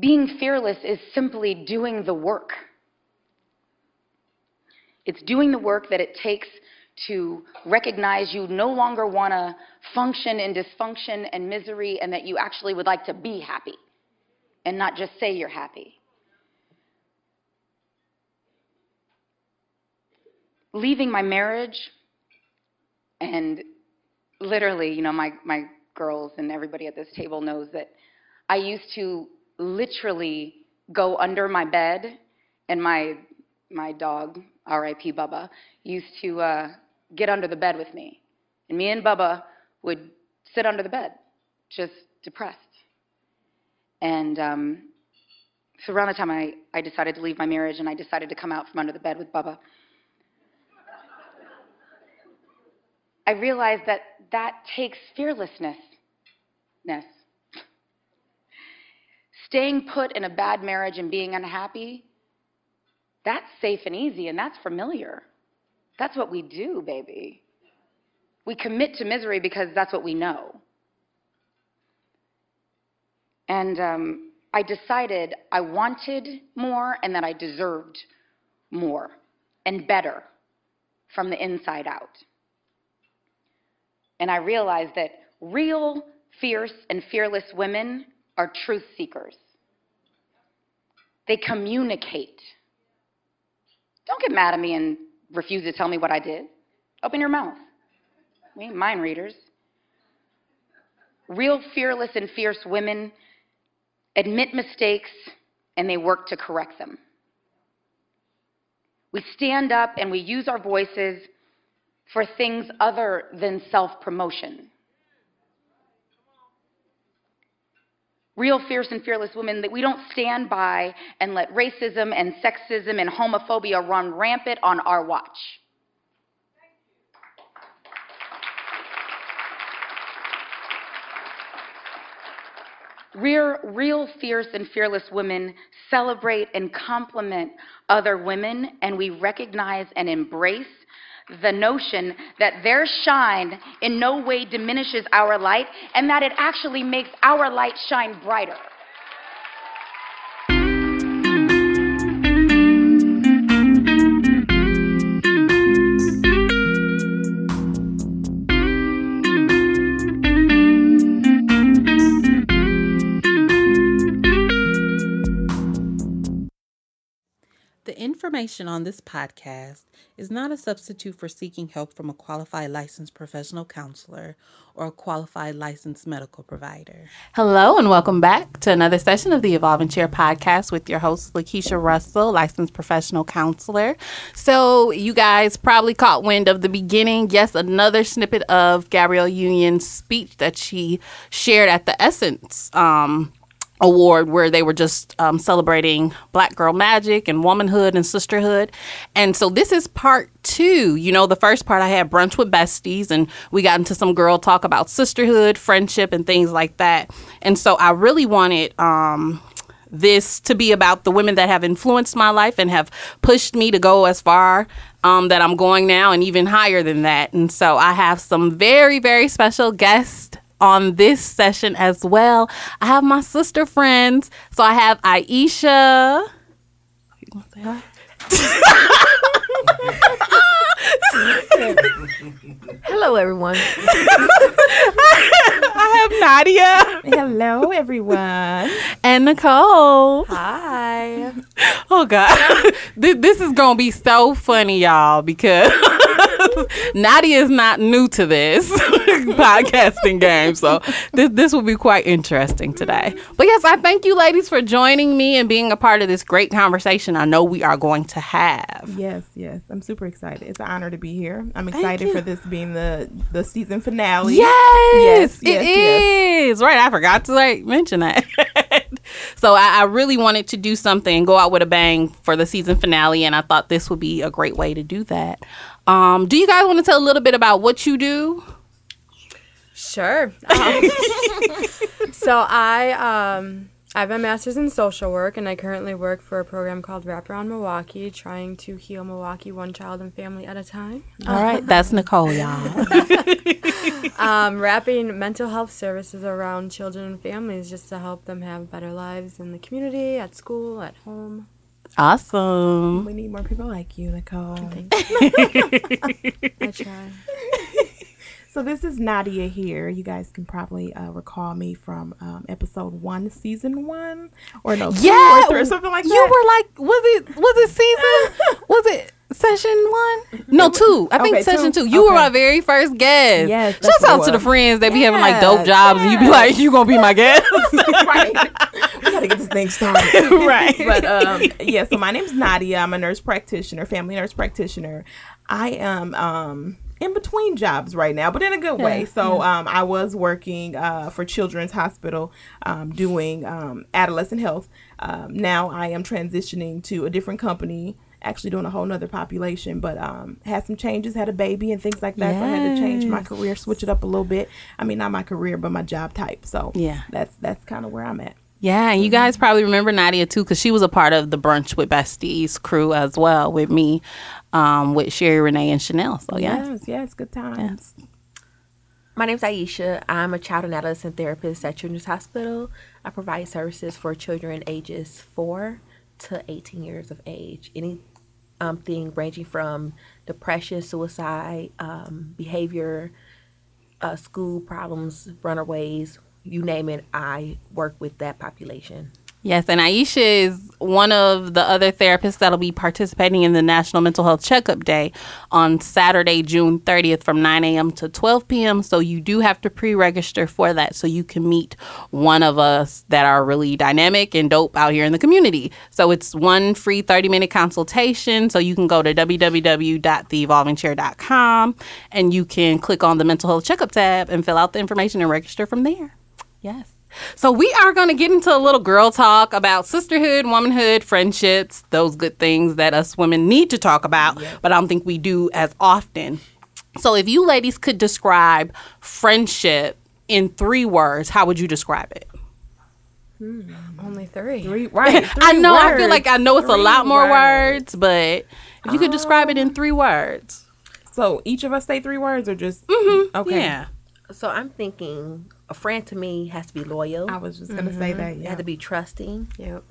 being fearless is simply doing the work. It's doing the work that it takes to recognize you no longer want to function in dysfunction and misery and that you actually would like to be happy and not just say you're happy. Leaving my marriage and literally, you know, my, my girls and everybody at this table knows that I used to literally go under my bed and my my dog, R.I.P. Bubba, used to uh, get under the bed with me. And me and Bubba would sit under the bed, just depressed. And um, so around the time I, I decided to leave my marriage and I decided to come out from under the bed with Bubba, I realized that that takes fearlessness. Staying put in a bad marriage and being unhappy, that's safe and easy and that's familiar. That's what we do, baby. We commit to misery because that's what we know. And um, I decided I wanted more and that I deserved more and better from the inside out. And I realized that real, fierce, and fearless women are truth seekers. They communicate. Don't get mad at me and refuse to tell me what I did. Open your mouth. We ain't mind readers. Real fearless and fierce women admit mistakes and they work to correct them. We stand up and we use our voices for things other than self promotion. Real fierce and fearless women that we don't stand by and let racism and sexism and homophobia run rampant on our watch. Real, real fierce and fearless women celebrate and compliment other women, and we recognize and embrace the notion that their shine in no way diminishes our light and that it actually makes our light shine brighter. Information on this podcast is not a substitute for seeking help from a qualified licensed professional counselor or a qualified licensed medical provider. Hello, and welcome back to another session of the Evolving Chair podcast with your host, Lakiesha Russell, licensed professional counselor. So, you guys probably caught wind of the beginning. Yes, another snippet of Gabrielle Union's speech that she shared at the Essence. Um, award where they were just um, celebrating black girl magic and womanhood and sisterhood. And so this is part two. You know the first part i had brunch with besties and we got into some girl talk about sisterhood friendship and things like that. And so i really wanted um, this to be about the women that have influenced my life and have pushed me to go as far um, that I'm going now and even higher than that. And so I have some very, very special guests on this session as well. I have my sister friends. So I have Iesha. You want to say hi? Hello, everyone. I have Nadia. Hello, everyone. And Nichole. Hi. Oh, God. this is going to be so funny, y'all, because Nadia is not new to this podcasting game. So this, this will be quite interesting today. But yes, I thank you, ladies, for joining me and being a part of this great conversation I know we are going to have. Yes, yes. I'm super excited. It's an honor to be here. I'm excited for this being the, the season finale. Yes, yes, yes it yes. is. Right. I forgot to like mention that. So I, I really wanted to do something go out with a bang for the season finale. And I thought this would be a great way to do that. Um, do you guys want to tell a little bit about what you do? Sure. Um, so I um, I have a master's in social work, and I currently work for a program called Wraparound Milwaukee, trying to heal Milwaukee one child and family at a time. All right, that's Nichole, y'all. Um, wrapping mental health services around children and families just to help them have better lives in the community, at school, at home. awesome. We need more people like you, Nichole. I try. So this is Nadia here. You guys can probably uh, recall me from um, episode one, season one, or no, Yeah, or, or something like you that. You were like, was it was it season? was it session one? No, two. I think Okay, session two. two. You were my very first guest. Yes, that's Shouts what it out to the friends that be having like dope jobs, and you be like, you gonna be my guest, right. we gotta get this thing started. right? but um, yeah, so my name's Nadia. I'm a nurse practitioner, family nurse practitioner. I am um, in between jobs right now, but in a good way. So um, I was working uh, for Children's Hospital um, doing um, adolescent health. Um, now I am transitioning to a different company. Actually, doing a whole nother population, but um, had some changes, had a baby and things like that. So I had to change my career, switch it up a little bit. I mean, not my career, but my job type. So Yeah. that's that's kind of where I'm at. Yeah, and you guys probably remember Nadia too, because she was a part of the brunch with Besties crew as well with me, um, with Sherry, Renee, and Chanel. So yeah, Yes, yes, good times. My name is Iesha. I'm a child and adolescent therapist at Children's Hospital. I provide services for children ages 4 to 18 years of age. Any um, thing ranging from depression, suicide, um, behavior, uh, school problems, runaways, you name it, I work with that population. Yes, and Iesha is one of the other therapists that'll be participating in the National Mental Health Checkup Day on Saturday, June 30th from 9 a.m. to 12 p.m. So you do have to pre register for that so you can meet one of us that are really dynamic and dope out here in the community. So it's one free 30 minute consultation. So you can go to www.theevolvingchair.com and you can click on the Mental Health Checkup tab and fill out the information and register from there. Yes. So we are going to get into a little girl talk about sisterhood, womanhood, friendships, those good things that us women need to talk about, but I don't think we do as often. So if you ladies could describe friendship in three words, how would you describe it? Only three. Three, right. I three know I feel like I know it's a lot more words. words, but if you could describe it in three words. So each of us say three words or just mm-hmm. okay. Yeah. So I'm thinking a friend to me has to be loyal, I was just gonna say that. they Yeah. have to be trusting, Yep.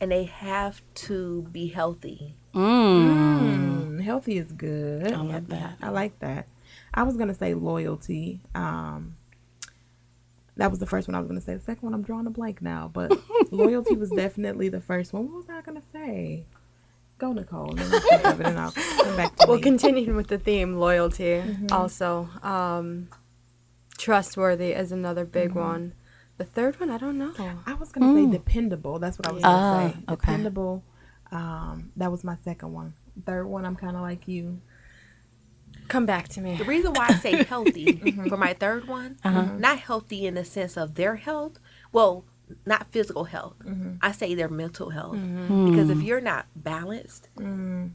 and they have to be healthy. Mm. Mm, healthy is good. I love that. I like that. I was gonna say loyalty. Um, that was the first one I was gonna say. The second one I'm drawing a blank now, but loyalty was definitely the first one. What was I gonna say? Go Nichole. and then I'll think of it and I'll come back to Well, me. continuing with the theme, loyalty also. Um, trustworthy is another big one. The third one, I don't know. I was gonna say dependable. That's what I was gonna Ah, say. okay. Dependable. Um, that was my second one. Third one, I'm kind of like you. Come back to me. The reason why I say healthy Mm-hmm. for my third one, Uh-huh. not healthy in the sense of their health. Well, not physical health. Mm-hmm. I say their mental health. Because if you're not balanced, Mm.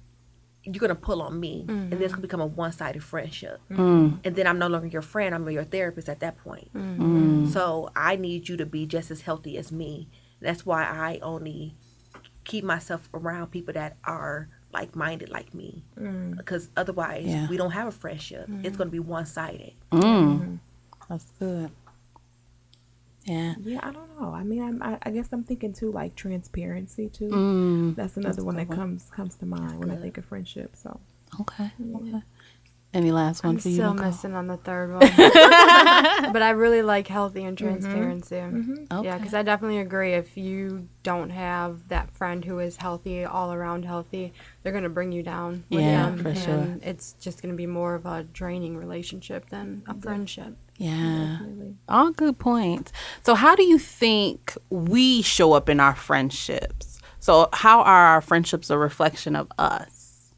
You're gonna pull on me, and this could become a one-sided friendship. Mm. And then I'm no longer your friend. I'm your therapist at that point. Mm. So I need you to be just as healthy as me. That's why I only keep myself around people that are like-minded like me. Because otherwise, Yeah. we don't have a friendship. It's gonna be one-sided. Mm. That's good. Yeah. Yeah, I don't know. I mean, I'm, I, I guess I'm thinking too, like transparency too. Mm. That's another one that comes comes to mind when I think of friendship. So Okay. Okay. Any last one I'm for you? still Nichole? missing on the third one. but I really like healthy and transparency. Yeah, Okay. because I definitely agree. If you don't have that friend who is healthy, all around healthy, they're going to bring you down. with Yeah, them, for sure. and It's just going to be more of a draining relationship than a friendship. Yeah. All good points. So, how do you think we show up in our friendships? So, how are our friendships a reflection of us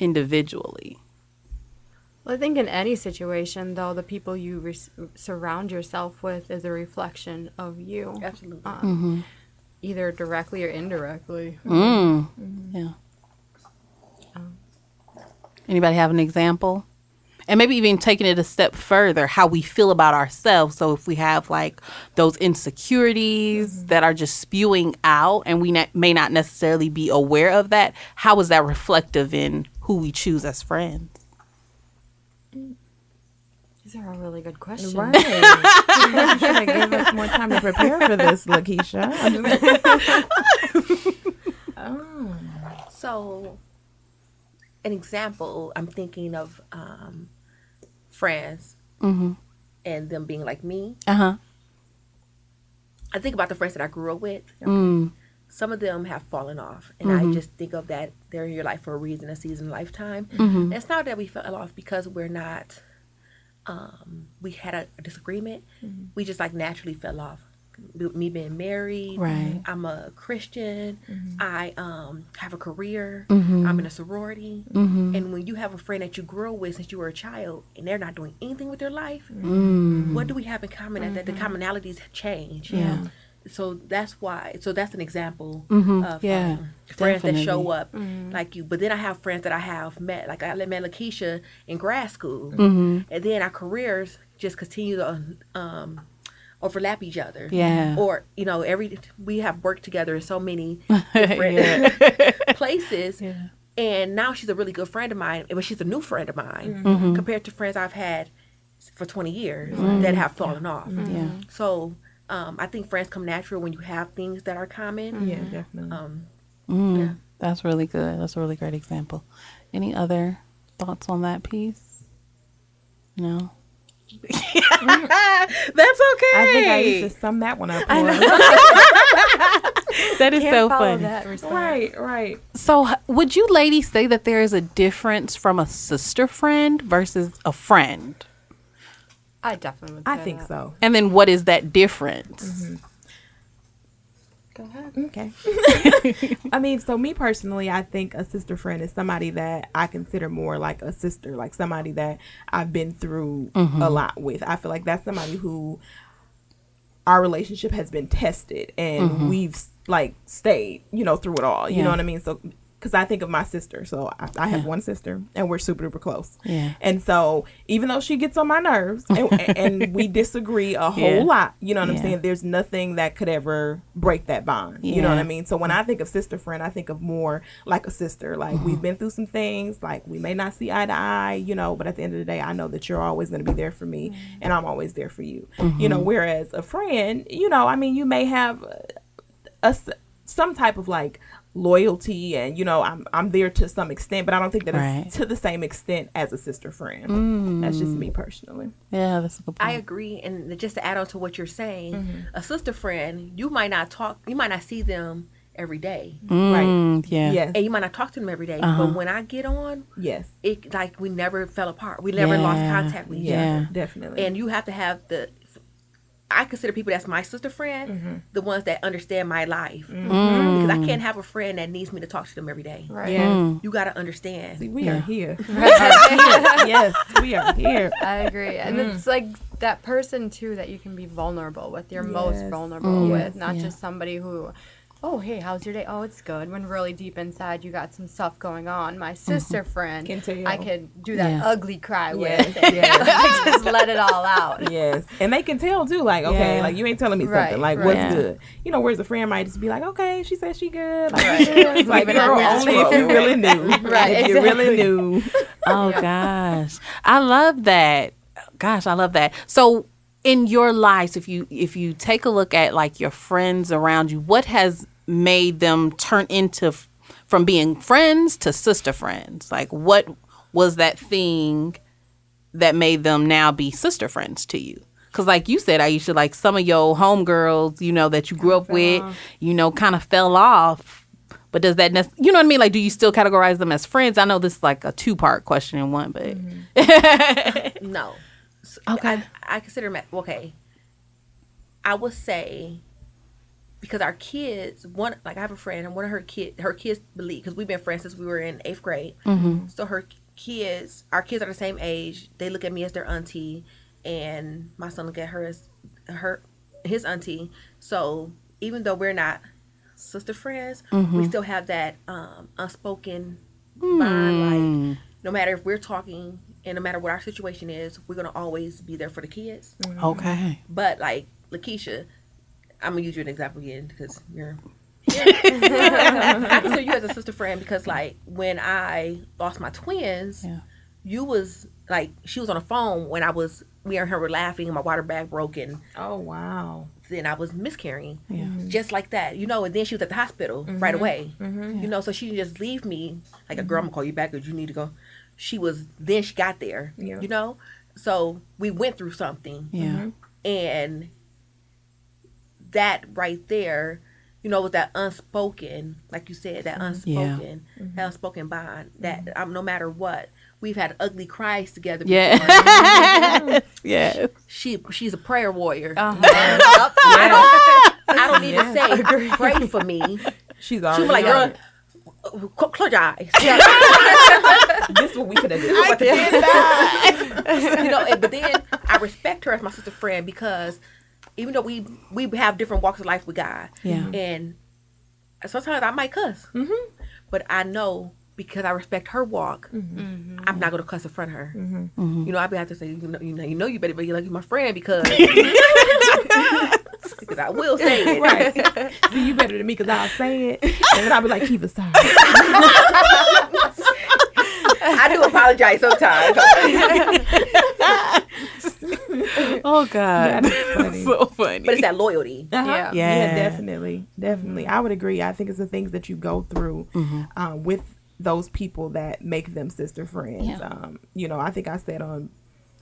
individually? Well, I think in any situation, though, the people you re- surround yourself with is a reflection of you, Absolutely. um, either directly or indirectly. Mm. Yeah. Anybody have an example? And maybe even taking it a step further how we feel about ourselves so if we have like those insecurities that are just spewing out and we ne- may not necessarily be aware of that how is that reflective in who we choose as friends These are all really good questions. Right. you should have gave us more time to prepare for this, Lakiesha. oh. So, an example, I'm thinking of um, friends mm-hmm. and them being like me. uh-huh I think about the friends that I grew up with. mm. Some of them have fallen off, and I just think of that they're in your life for a reason, a season, a lifetime. And it's not that we fell off because we're not. Um, we had a, a disagreement. We just like naturally fell off. Me being married, Right. I'm a Christian. I um have a career. Mm-hmm. I'm in a sorority. And when you have a friend that you grew up with since you were a child, and they're not doing anything with their life, what do we have in common? That the commonalities change. Mm-hmm. Yeah. So that's why. So that's an example Mhm. of Yeah, um, friends that show definitely. up like you. But then I have friends that I have met. Like I met Lakiesha in grad school, Mm-hmm. and then our careers just continue to um, overlap each other. Yeah. Or you know, every we have worked together in so many different places. Yeah. And now she's a really good friend of mine, but she's a new friend of mine Mm-hmm. compared to friends I've had for 20 years that have fallen off. yeah So um, I think friends come natural when you have things that are common. yeah, definitely. Um, Mm, Yeah. That's really good. That's a really great example. Any other thoughts on that piece? No. That's okay. I think I used to sum that one up. for us. that is Can't so follow funny. right, right. So, would you ladies say that there is a difference from a sister friend versus a friend? I definitely would say I think that. so. And then, what is that difference? Mm-hmm. Go ahead. Okay. I mean, so me personally, I think a sister friend is somebody that I consider more like a sister, like somebody that I've been through a mm-hmm. lot with. I feel like that's somebody who our relationship has been tested and mm-hmm. we've like stayed, you know, through it all. You Yeah. know what I mean? So, because I think of my sister, so I, I have one sister and we're super duper close. Yeah. And so, even though she gets on my nerves and, and we disagree a whole Yeah. lot, you know what I'm saying? There's nothing that could ever break that bond. You know what I mean? So when I think of sister friend, I think of more like a sister. Like Mm-hmm. we've been through some things, like we may not see eye to eye, you know, but at the end of the day, I know that you're always going to be there for me Mm-hmm. and I'm always there for you. You know, whereas a friend, you know, I mean, you may have a, a some type of like loyalty and you know I'm I'm there to some extent but I don't think that Right. it's to the same extent as a sister friend. That's just me personally. Yeah, that's a good point. I agree, and just to add on to what you're saying, a sister friend, you might not talk, you might not see them every day, Right. Mm, yeah. Yes. and you might not talk to them every day, Uh-huh. But when I get on, Yes. it like we never fell apart. We never lost contact with each other. Definitely. And you have to have the. I consider people that's my sister friend Mm-hmm. the ones that understand my life Mm. because I can't have a friend that needs me to talk to them every day. Right. yes. You got to understand. See, we Yeah. are here. We. Yes, we are here. I agree. And Mm. it's like that person too that you can be vulnerable with. You're most Yes. vulnerable with, not Yeah. just somebody who oh hey, how's your day? Oh, it's good. When really deep inside you got some stuff going on. My mm-hmm. sister friend Can. I could do that Yeah. ugly cry Yes, with. yes, just let it all out. yes. And they can tell too, like, okay, Yeah. like you ain't telling me Right, something. Like, right. what's Yeah. good? You know, whereas a friend might just be like, okay, she said she good. Like, Right. like, girl, only if you really knew. Right, If you really exactly. knew. Oh gosh. I love that. Gosh, I love that. So in your lives if you if you take a look at like your friends around you, what has made them turn into f- from being friends to sister friends? Like what was that thing that made them now be sister friends to you? Cause like you said, Iesha, like some of your homegirls, you know, that you grew up with, uh-huh. you know, kind of fell off. But does that, nec- you know what I mean? Like, do you still categorize them as friends? I know this is like a two part question in one, but mm-hmm. No. Okay. I, I consider okay. I would say because our kids, one, like I have a friend and one of her kids, her kids believe, because we've been friends since we were in eighth grade. Mm-hmm. So her kids, our kids are the same age. They look at me as their auntie and my son look at her as her, his auntie. So even though we're not sister friends, we mm-hmm. still have that um, unspoken hmm. bond. Like no matter if we're talking, and no matter what our situation is, we're gonna always be there for the kids. Okay. But like Lakiesha, I'm gonna use you an example again because you're. I consider you as a sister friend because like when I lost my twins, Yeah. you was like she was on the phone when I was me and her were laughing my water bag broken. Oh wow. then I was miscarrying. Yeah. Mm-hmm. Just like that, you know, and then she was at the hospital mm-hmm. right away. Mm-hmm. You know, so she didn't just leave me like a girl. I'm gonna call you back because you need to go. She was then she got there. Yeah. You know, so we went through something Yeah. and that right there you know with that unspoken like you said that unspoken that unspoken bond that um, no matter what we've had ugly cries together before. Yeah. yes. she she's a prayer warrior Uh-huh. I, don't, I don't even say pray for me She's she already was like on girl cl- close your eyes. This is what we could have did. you know, but then I respect her as my sister friend because even though we we have different walks of life with God, Yeah. Mm-hmm. and sometimes I might cuss, mm-hmm. but I know because I respect her walk, mm-hmm. Mm-hmm. I'm not gonna cuss in front of her. You know, I be have to say, you know, you know, you know, you better be like my friend because because I will say it. Right. See, you better than me because I'll say it. And then I'll be like, Kiva, sorry. I do apologize sometimes. Oh God. That's funny. so funny. but it's that loyalty. Uh-huh. Yeah. yeah, Yeah. definitely, definitely. I would agree. I think it's the things that you go through um, with those people that make them sister friends. Yeah. Um, you know, I think I said on,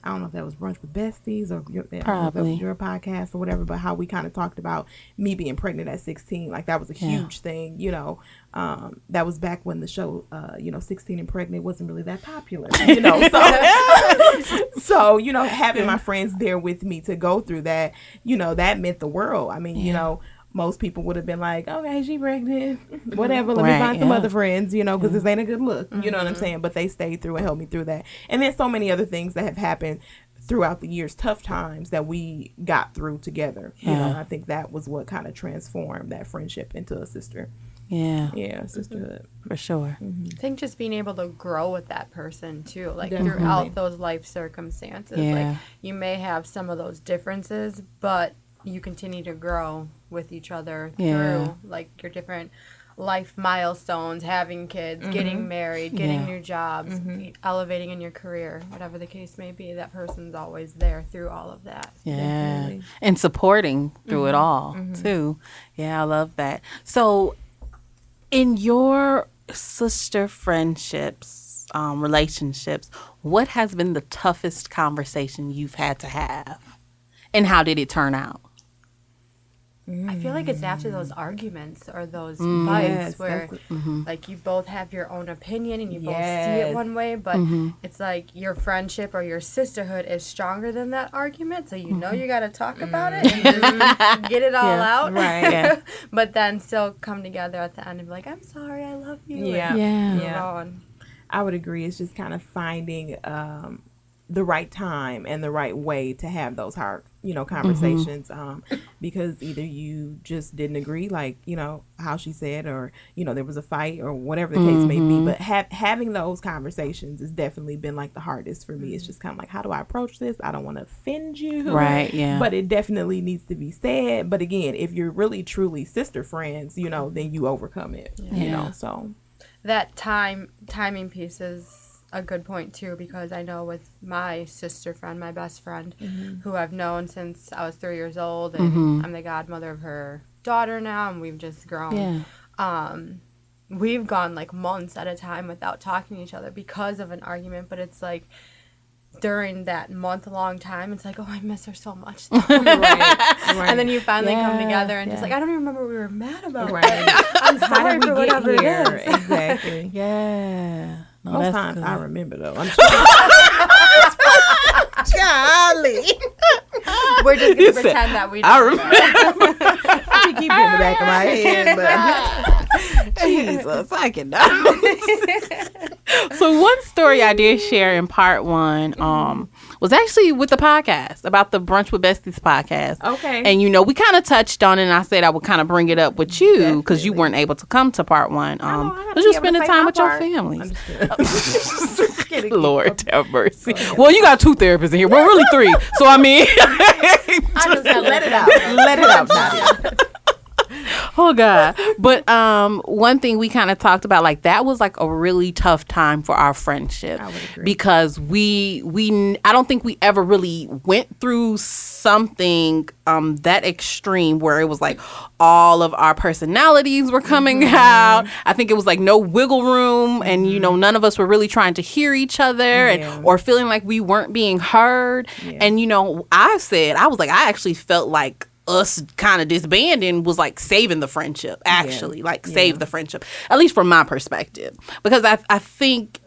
I don't know if that was brunch with besties or your, I don't know if that Probably. your podcast or whatever, but how we kind of talked about me being pregnant at 16, like that was a Yeah. huge thing. You know, um, that was back when the show, uh, you know, 16 and pregnant wasn't really that popular. You know, so so you know having my friends there with me to go through that you know that meant the world i mean you know most people would have been like okay she pregnant whatever let Right, me find some other friends you know because this mm-hmm. ain't a good look you know what i'm mm-hmm. saying but they stayed through and helped me through that and then so many other things that have happened throughout the years tough times that we got through together you know Yeah. i think that was what kind of transformed that friendship into a sister yeah, yeah sisterhood for sure. Mm-hmm. I think just being able to grow with that person too, like Definitely. throughout those life circumstances. Yeah. Like you may have some of those differences, but you continue to grow with each other Yeah. through like your different life milestones, having kids, getting mm-hmm. married, getting Yeah. new jobs, e- elevating in your career, whatever the case may be. That person's always there through all of that. Yeah. Definitely. And supporting through it mm-hmm. all too. Yeah, I love that. So in your sister friendships, um, relationships, what has been the toughest conversation you've had to have? And how did it turn out? I feel like it's after those arguments or those mm. Yes, fights where that's- mm-hmm. like you both have your own opinion and you both see it one way, but mm-hmm. it's like your friendship or your sisterhood is stronger than that argument, so you know mm-hmm. you got to talk mm. about it and get it all Yeah. out. Right. Yeah. but then still come together at the end and be like, "I'm sorry, I love you." and Yeah. Yeah. Yeah. I would agree. It's just kind of finding um, the right time and the right way to have those hard, you know, conversations. Um, because either you just didn't agree, like you know how she said, or you know there was a fight, or whatever the case may be. But ha- having those conversations has definitely been like the hardest for me. It's just kind of like, how do I approach this? I don't want to offend you, Right, yeah. But it definitely needs to be said. But again, if you're really truly sister friends, you know, then you overcome it. You know, so that time timing piece is a good point too because I know with my sister friend, my best friend, who I've known since I was three years old, and I'm the godmother of her daughter now, and we've just grown. Yeah. Um, we've gone like months at a time without talking to each other because of an argument, but it's like during that month long time, it's like, oh, I miss her so much. And then you finally come together and just like, I don't even remember what we were mad about. Right. I'm sorry for whatever it here? is. Exactly. Yeah. No, Most that's times good. I remember though. I'm Golly. We're just You gonna said, pretend that we. I don't. I remember. I keep it in the back of my head, but Jesus, I cannot. so one story I did share in part one um was actually with the podcast about the brunch with besties podcast. Okay. And you know we kind of touched on it. and I said I would kind of bring it up with you because you weren't able to come to part one. Oh, Um, gotta because you be able to spending time with your part. families. I'm just kidding. Just kidding. Lord have mercy. Well, you got two therapists in here. Well, really three. So I mean, I just let it out. Let it out, Nadia. Oh god. But um, one thing we kind of talked about, like that was like a really tough time for our friendship I would agree. because we we I don't think we ever really went through something um that extreme where it was like all of our personalities were coming Mm-hmm. out. I think it was like no wiggle room, and you know none of us were really trying to hear each other Yeah. and or feeling like we weren't being heard. And you know, I said I was like I actually felt like us kind of disbanding was like saving the friendship actually like save the friendship at least from my perspective. Because i i think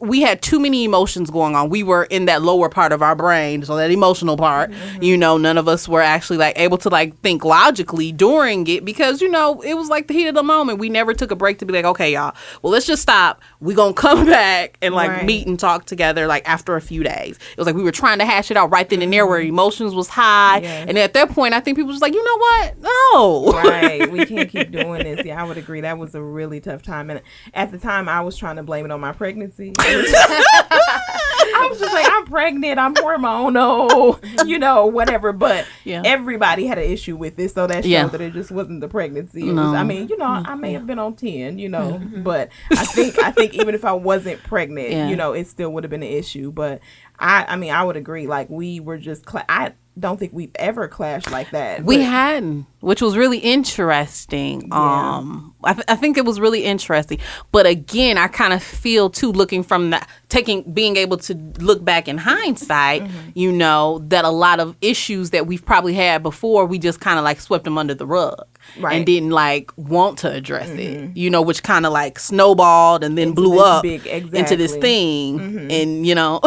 we had too many emotions going on. We were in that lower part of our brain, so that emotional part. Mm-hmm. You know, none of us were actually like able to like think logically during it because you know it was like the heat of the moment. We never took a break to be like, okay, y'all, well let's just stop. We gonna come back and like Right. meet and talk together like after a few days. It was like we were trying to hash it out right then and there where mm-hmm. emotions was high, Yes. and at that point, I think people was like, you know what, no, right. We can't keep doing this. Yeah, I would agree. That was a really tough time. And at the time, I was trying to blame it on my pregnancy. I was just like, I'm pregnant. I'm hormonal. You know, whatever. But Yeah. everybody had an issue with this, so that showed Yeah. that it just wasn't the pregnancy. No. Mm-hmm. was, I mean, you know, I may have been on ten. You know, but I think I think even if I wasn't pregnant, Yeah. you know, it still would have been an issue. But I, I mean, I would agree. Like we were just. Cla- I don't think we've ever clashed like that. We but- hadn't, which was really interesting. Um, I, th- I think it was really interesting. But again, I kind of feel too, looking from the taking, being able to look back in hindsight, Mm-hmm. you know, that a lot of issues that we've probably had before, we just kind of like swept them under the rug. Right. Mm-hmm. And didn't like want to address it, you know, which kind of like snowballed and then blew up big- into this exactly. thing. And, you know,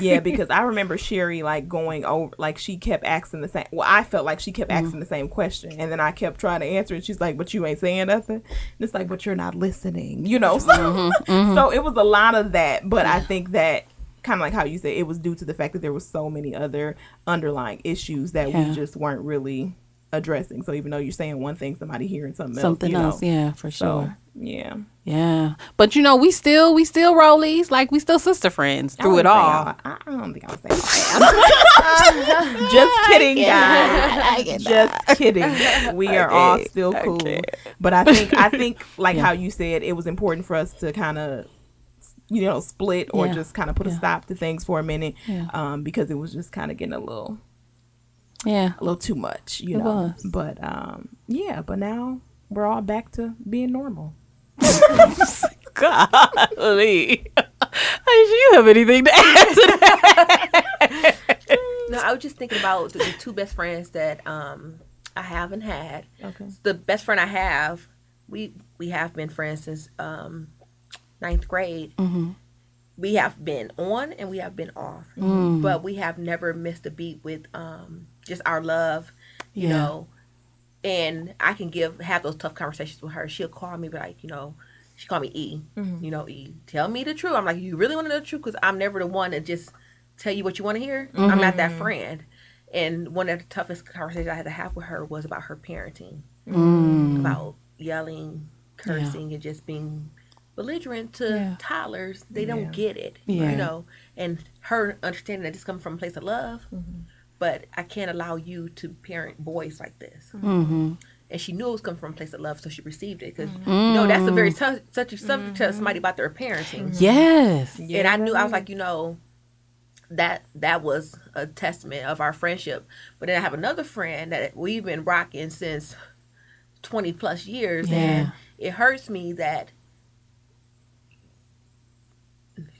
yeah, because I remember Sherry like going over, like she kept asking the same. Well, I felt like she kept asking mm-hmm. the same question, and then I kept trying to answer it. She's like, "But you ain't saying nothing." And it's like, "But you're not listening," you know. So, mm-hmm, mm-hmm. so it was a lot of that, but I think that kind of like how you said it was due to the fact that there was so many other underlying issues that Yeah. we just weren't really addressing. So even though you're saying one thing, somebody hearing something else, something know. else. Yeah, for So sure. yeah, Yeah, but you know, we still we still rollies, like we still sister friends through it all. I, I don't think I would say all that. Just kidding, guys. Just kidding. We are all still cool. But I think I think like how you said, it was important for us to kind of you know split or Yeah. just kind of put a stop to things for a minute Yeah. um, because it was just kind of getting a little Yeah, a little too much, you It know. was. But um, yeah, but now we're all back to being normal. golly. Do you have anything to add to that? No, I was just thinking about the, the two best friends that um I haven't had. Okay. The best friend I have, we we have been friends since um ninth grade. Mm-hmm. We have been on and we have been off, Mm. but we have never missed a beat with um just our love, you Yeah. know. And I can give have those tough conversations with her. She'll call me, be like, you know, she call me E. You know, E, tell me the truth. I'm like, you really want to know the truth? Because I'm never the one to just tell you what you want to hear. I'm not that friend. And one of the toughest conversations I had to have with her was about her parenting, Mm. about yelling, cursing, and just being belligerent to Yeah. toddlers. They don't get it, Yeah. you know. And her understanding that this comes from a place of love, Mm-hmm. But I can't allow you to parent boys like this. Mm-hmm. mm-hmm. And she knew it was coming from a place of love, so she received it. Because mm-hmm. you know that's a very tou- touchy mm-hmm. subject to somebody about their parenting Yes. and I knew I was like, you know, that that was a testament of our friendship. But then I have another friend that we've been rocking since twenty plus years, and it hurts me that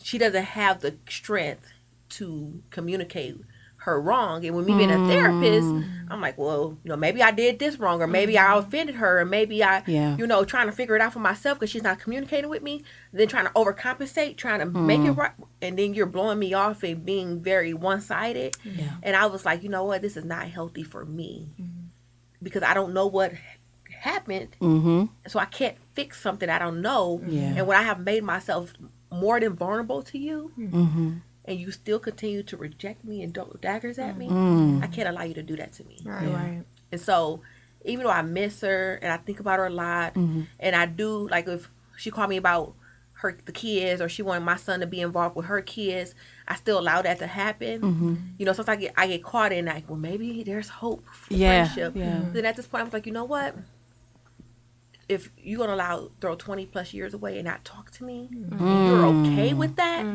she doesn't have the strength to communicate her wrong. And with me being a therapist, I'm like, well, you know, maybe I did this wrong, or maybe I offended her, or maybe I, Yeah. you know, trying to figure it out for myself because she's not communicating with me. Then trying to overcompensate, trying to make it right, and then you're blowing me off and being very one sided. Yeah. And I was like, you know what, this is not healthy for me because I don't know what happened, Mm-hmm. so I can't fix something I don't know. Yeah. And when I have made myself more than vulnerable to you, Mm-hmm. And you still continue to reject me and throw daggers at me, Mm. I can't allow you to do that to me. Right. Right. And so, even though I miss her and I think about her a lot, Mm-hmm. and I do like if she called me about her the kids or she wanted my son to be involved with her kids, I still allow that to happen. Mm-hmm. You know, sometimes I get I get caught in like, well, maybe there's hope for Yeah, friendship. yeah. Then at this point, I'm like, you know what? If you're gonna allow throw 20 plus years away and not talk to me, and you're okay with that,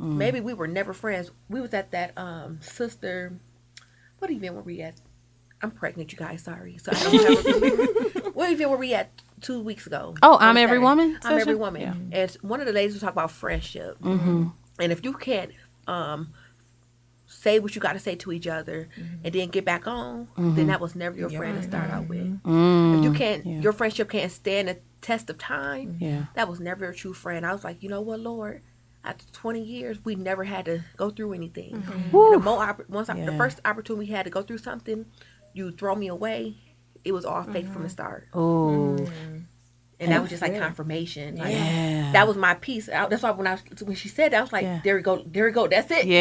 maybe we were never friends. We was at that um sister. What event were we at? I'm pregnant, you guys. Sorry. So I don't have. what event were we at two weeks ago? Oh, I'm every woman. I'm every woman. Yeah. And one of the ladies was talking about friendship. Mm-hmm. And if you can't um, say what you got to say to each other and then get back on, then that was never your friend to start out with. If you can't, yeah. your friendship can't stand the test of time, Yeah. that was never a true friend. I was like, you know what, Lord? After 20 years, we never had to go through anything. And The more opp- once I, the first opportunity we had to go through something, you throw me away. It was all fake from the start, Oh. and that was just like confirmation. Like, Yeah. that was my piece. I, that's why when I was, when she said that, I was like, Yeah. there we go, there we go, that's it. Yeah.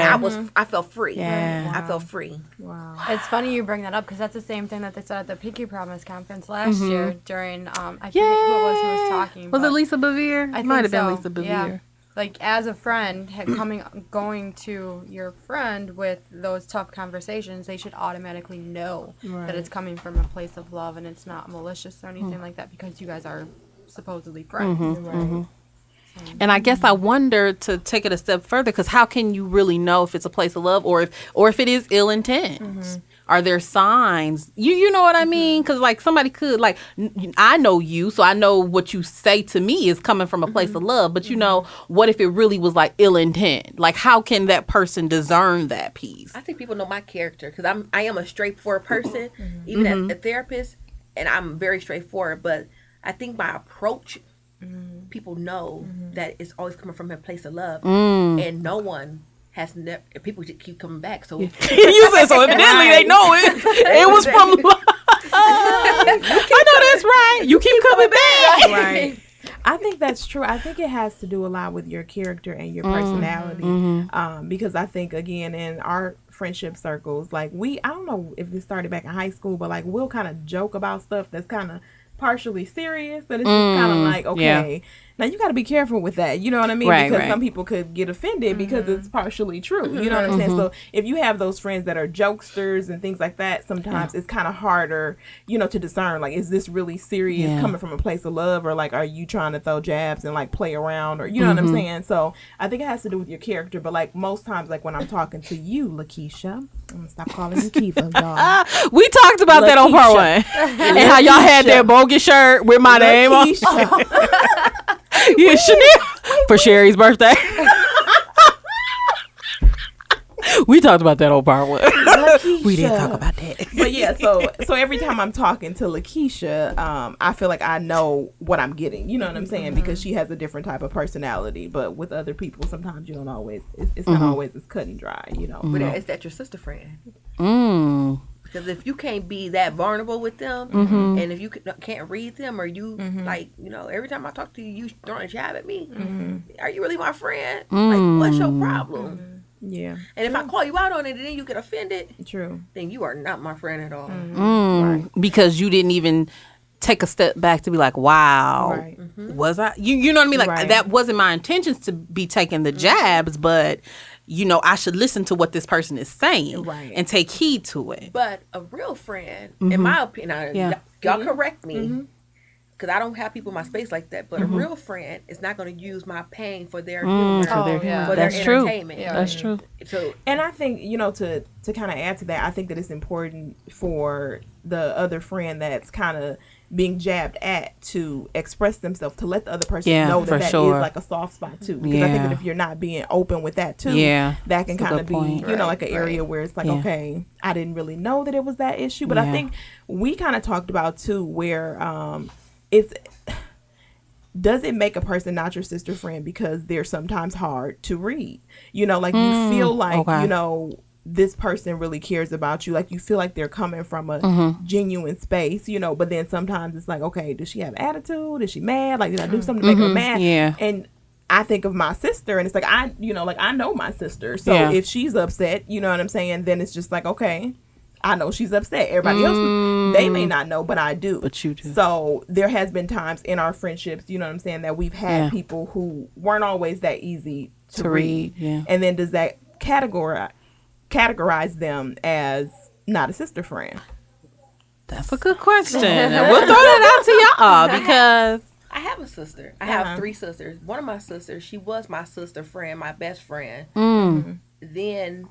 and I was, I felt free. Yeah. I felt free. Wow. It's funny you bring that up because that's the same thing that they said at the Pinky Promise conference last year during um I forget who it was who was talking. Mm-hmm. Was it Lisa Bevere? I It might have think been Lisa Bevere. Yeah. Like as a friend, coming going to your friend with those tough conversations, they should automatically know that it's coming from a place of love and it's not malicious or anything hmm. like that because you guys are supposedly friends. Mm-hmm. mm-hmm. And I guess I wonder to take it a step further because how can you really know if it's a place of love or if or if it is ill intent? Mm-hmm. Mm-hmm. Are there signs? You you know what I mm-hmm. mean? Because like somebody could like i know you, so I know what you say to me is coming from a place of Mm-hmm. love. But you mm-hmm. know what if it really was like ill intent? Like how can that person discern that piece? I think people know my character because I'm, I am a straightforward mm-hmm. person, even as a therapist, and I'm very straightforward. But I think my approach, people know that it's always coming from a place of love, mm. and no one has never. People just keep coming back, so you said so evidently they know it. It was from love. I know that's right. You keep coming back. right. I think that's true. I think it has to do a lot with your character and your mm-hmm. personality. Mm-hmm. Um, because I think again in our friendship circles, like we I don't know if this started back in high school, but like we'll kind of joke about stuff that's kind of partially serious and it's just kind of mm. like okay now you got to be careful with that you know what i mean? Right, because right. some people could get offended because it's mm-hmm. partially true you know what i'm mm-hmm. saying? So mm-hmm. if you have those friends that are jokesters and things like that sometimes it's kind of harder you know to discern like is this really serious Yeah. coming from a place of love or like are you trying to throw jabs and like play around or you know what i'm saying? So i think it has to do with your character but like most times like when i'm talking to you lakiesha i'm gonna stop calling you kiva y'all. We talked about that on part one, and how y'all had that bogus shirt with my name on. Lakiesha. Yeah, Chanel for Sherry's birthday. we talked about that on part one. we didn't talk about that. but yeah, so so every time I'm talking to Lakiesha, um, I feel like I know what I'm getting. You know what I'm saying? Because she has a different type of personality. But with other people, sometimes you don't always. It's, it's not always as cut and dry. You know. but is that your sister friend? Mm. Because if you can't be that vulnerable with them, Mm-hmm. and if you can't read them, or you mm-hmm. like, you know, every time I talk to you, you throwing a jab at me, mm-hmm. are you really my friend? Like, what's your mm. problem? Mm-hmm. Yeah. And if I call you out on it, and then you get offended, True. then you are not my friend at all. Mm. Because you didn't even take a step back to be like, wow, Right. was I? You, you know what I mean? Like, Right. that wasn't my intentions to be taking the jabs, but, you know, I should listen to what this person is saying Right. and take heed to it. But a real friend, in mm-hmm. my opinion, Mm-hmm. Yeah. y- y'all mm-hmm. correct me, mm-hmm. because I don't have people in my space like that. But a real friend is not going to use my pain for their mm, humor, for their Oh, yeah. for their That's true. entertainment. Yeah. That's true. So And I think you know to to kind of add to that, I think that it's important for the other friend that's kind of being jabbed at to express themselves to let the other person Yeah, know for that that is sure. like a soft spot too. Because I think that if you're not being open with that too, Yeah, that can kind of be point. you know like an area where it's like Yeah. okay, I didn't really know that it was that issue, but I think we kind of talked about too where um it's does it make a person not your sister friend because they're sometimes hard to read? You know, like you feel like, okay. you know, this person really cares about you. Like you feel like they're coming from a Mm-hmm. genuine space, you know, but then sometimes it's like, okay, does she have attitude? Is she mad? Like, did I do something to make her mad? Mm-hmm. Yeah. And I think of my sister, and it's like I, you know, like I know my sister. So Yeah. if she's upset, you know what I'm saying, then it's just like okay, I know she's upset. Everybody else, they may not know, but I do. Mm. But you do. So there has been times in our friendships, you know what I'm saying, that we've had Yeah. people who weren't always that easy to, To read. read, yeah. And then does that categorize categorize them as not a sister friend? That's a good question. We'll throw that out to y'all because I have a sister. I Uh-huh. have three sisters. One of my sisters, she was my sister friend, my best friend. mm, Then,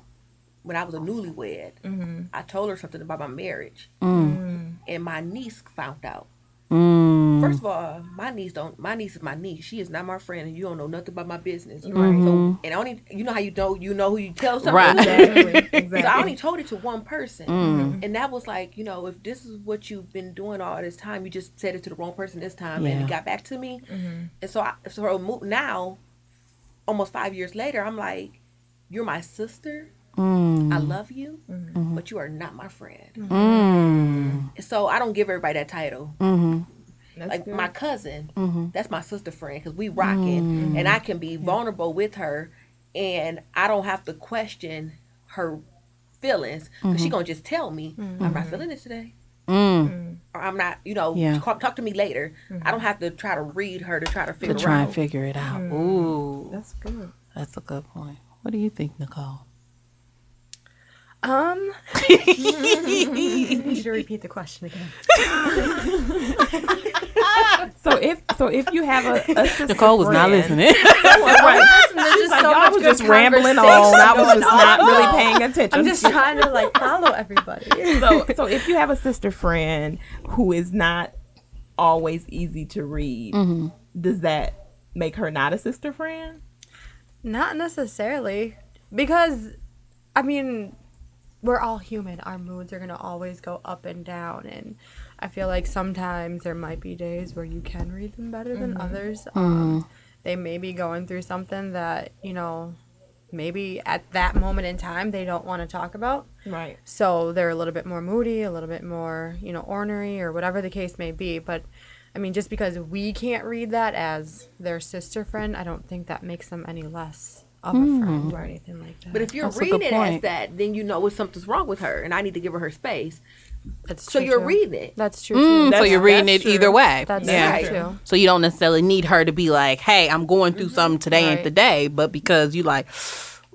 when I was a newlywed, Mm-hmm. I told her something about my marriage, mm, and my niece found out. Mm. First of all, my niece don't. My niece is my niece. She is not my friend, and you don't know nothing about my business. Right. So, and only you know how you know you know who you tell something. Right. Exactly. exactly. So I only told it to one person, Mm. and that was like, you know, if this is what you've been doing all this time, you just said it to the wrong person this time, and it got back to me. And so, I, so now, almost five years later, I'm like, you're my sister. Mm. I love you, but you are not my friend. Mm. And so I don't give everybody that title. Mhm. That's like good. my cousin, Mhm. that's my sister friend because we rocking, and I can be vulnerable with her, and I don't have to question her feelings because she gonna just tell me I'm not feeling it today, Mm. or I'm not, you know, Yeah. talk, talk to me later. I don't have to try to read her to try to To figure try out. and figure it out. Ooh, That's good. that's a good point. What do you think, Nichole? Um, you need to repeat the question again. So if so if you have a, a sister Nichole was not listening. right. There's Like, so y'all was just rambling on. conversation I was just not on. really paying attention. I'm just trying to like follow everybody. so so if you have a sister friend who is not always easy to read, Mm-hmm. does that make her not a sister friend? Not necessarily, because I mean, we're all human. Our moods are gonna always go up and down, and I feel like sometimes there might be days where you can read them better than others. Um, they may be going through something that you know, maybe at that moment in time they don't want to talk about. Right. So they're a little bit more moody, a little bit more, you know, ornery or whatever the case may be. But I mean, just because we can't read that as their sister friend, I don't think that makes them any less of a friend hmm. or anything like that. But if you're That's reading it as that, then you know if something's wrong with her, and I need to give her her space. that's So you're too. reading it. That's true. Mm, too. so you're reading that's it either way. That's yeah. right. true. So you don't necessarily need her to be like, "Hey, I'm going through mm-hmm. something today ain't Right. the day," but because you like,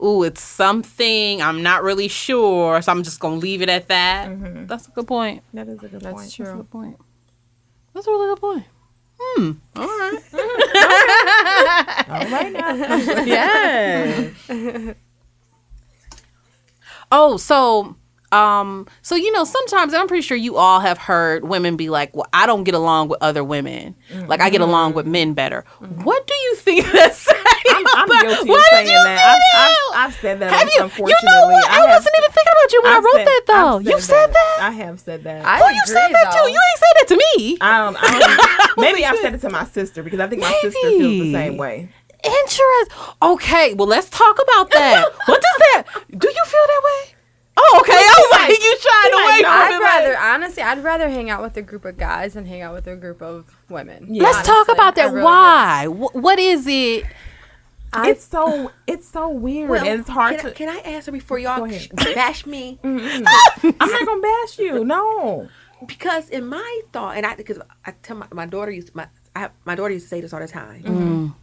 "Ooh, it's something I'm not really sure," so I'm just gonna leave it at that. Mm-hmm. That's a good point. That is a good That's point. That's a true. good point. That's a really good point. Hmm. All right. All right now. yes. oh, so um so you know sometimes I'm pretty sure you all have heard women be like, "Well, I don't get along with other women. Like I get along with men better." What do you think that's saying? I'm, I'm guilty Why of did saying you that. say I've, that? I've, I've said that. have you? You know what? I, have- wasn't even thinking about you when i I've wrote said- that though. You said that. I have said that. I oh, you said that though. too. You ain't said that to me. I don't, I don't maybe I've said it to my sister because I think my sister feels the same way. Interest. Okay, well let's talk about that. what does that? Do you feel that way? Oh, okay. I was like, you trying to might wait not. for I'd me. rather, like- honestly, I'd rather hang out with a group of guys than hang out with a group of women. Yeah. Let's talk about that. really Why? Wh- what is it? it's so it's so weird Well, and it's hard can, I, to. can I answer before y'all Go ahead. sh- bash me? I'm not gonna bash you. No. Because in my thought, and I because I tell my, my daughter used my I have, my daughter used to say this all the time, Mm.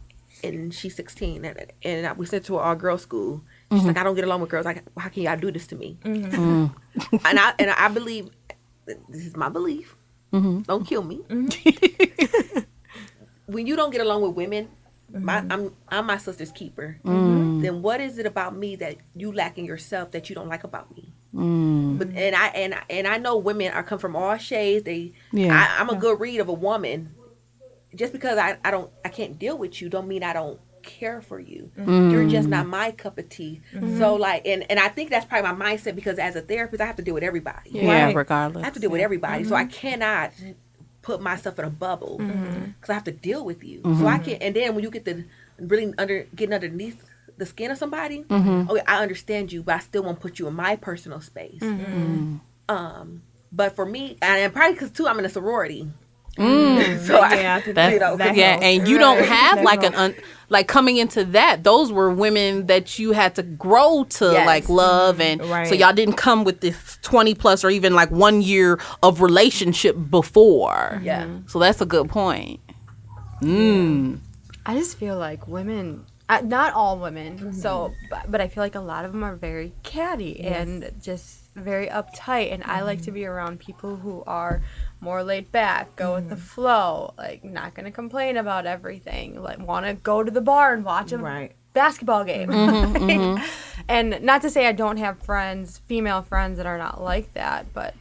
and she's 16, and, and I, we sent to our all girls school. She's mm-hmm. like, I don't get along with girls. Like, how can y'all do this to me? Mm-hmm. Mm. and I and I believe this is my belief. Mm-hmm. Don't kill me. when you don't get along with women, my, I'm I'm my sister's keeper. Mm. Then what is it about me that you lack in yourself that you don't like about me? Mm. But and I and I- and I know women are come from all shades. They Yeah. I, I'm a good read of a woman. Just because I, I don't I can't deal with you don't mean I don't care for you. Mm-hmm. You're just not my cup of tea. Mm-hmm. So like and and I think that's probably my mindset because as a therapist I have to deal with everybody. Yeah, Right. regardless. I have to deal with everybody. So I mm-hmm. cannot put myself in a bubble because I have to deal with you. So I can and then when you get the really under getting underneath the skin of somebody, okay, I understand you, but I still won't put you in my personal space. Um, but for me, and, and probably because too, I'm in a sorority. so yeah, I think That's, You know, that yeah, and you don't have like an un, like coming into that. Those were women that you had to grow to Yes. like love, and so y'all didn't come with this twenty plus or even like one year of relationship before. yeah. So that's a good point. Mm. I just feel like women, uh, not all women, so, but, but I feel like a lot of them are very catty and just very uptight. And I like to be around people who are more laid back, go with the mm-hmm. flow, like not going to complain about everything, like want to go to the bar and watch a Right. basketball game. Mm-hmm, like, mm-hmm. And not to say I don't have friends, female friends that are not like that, but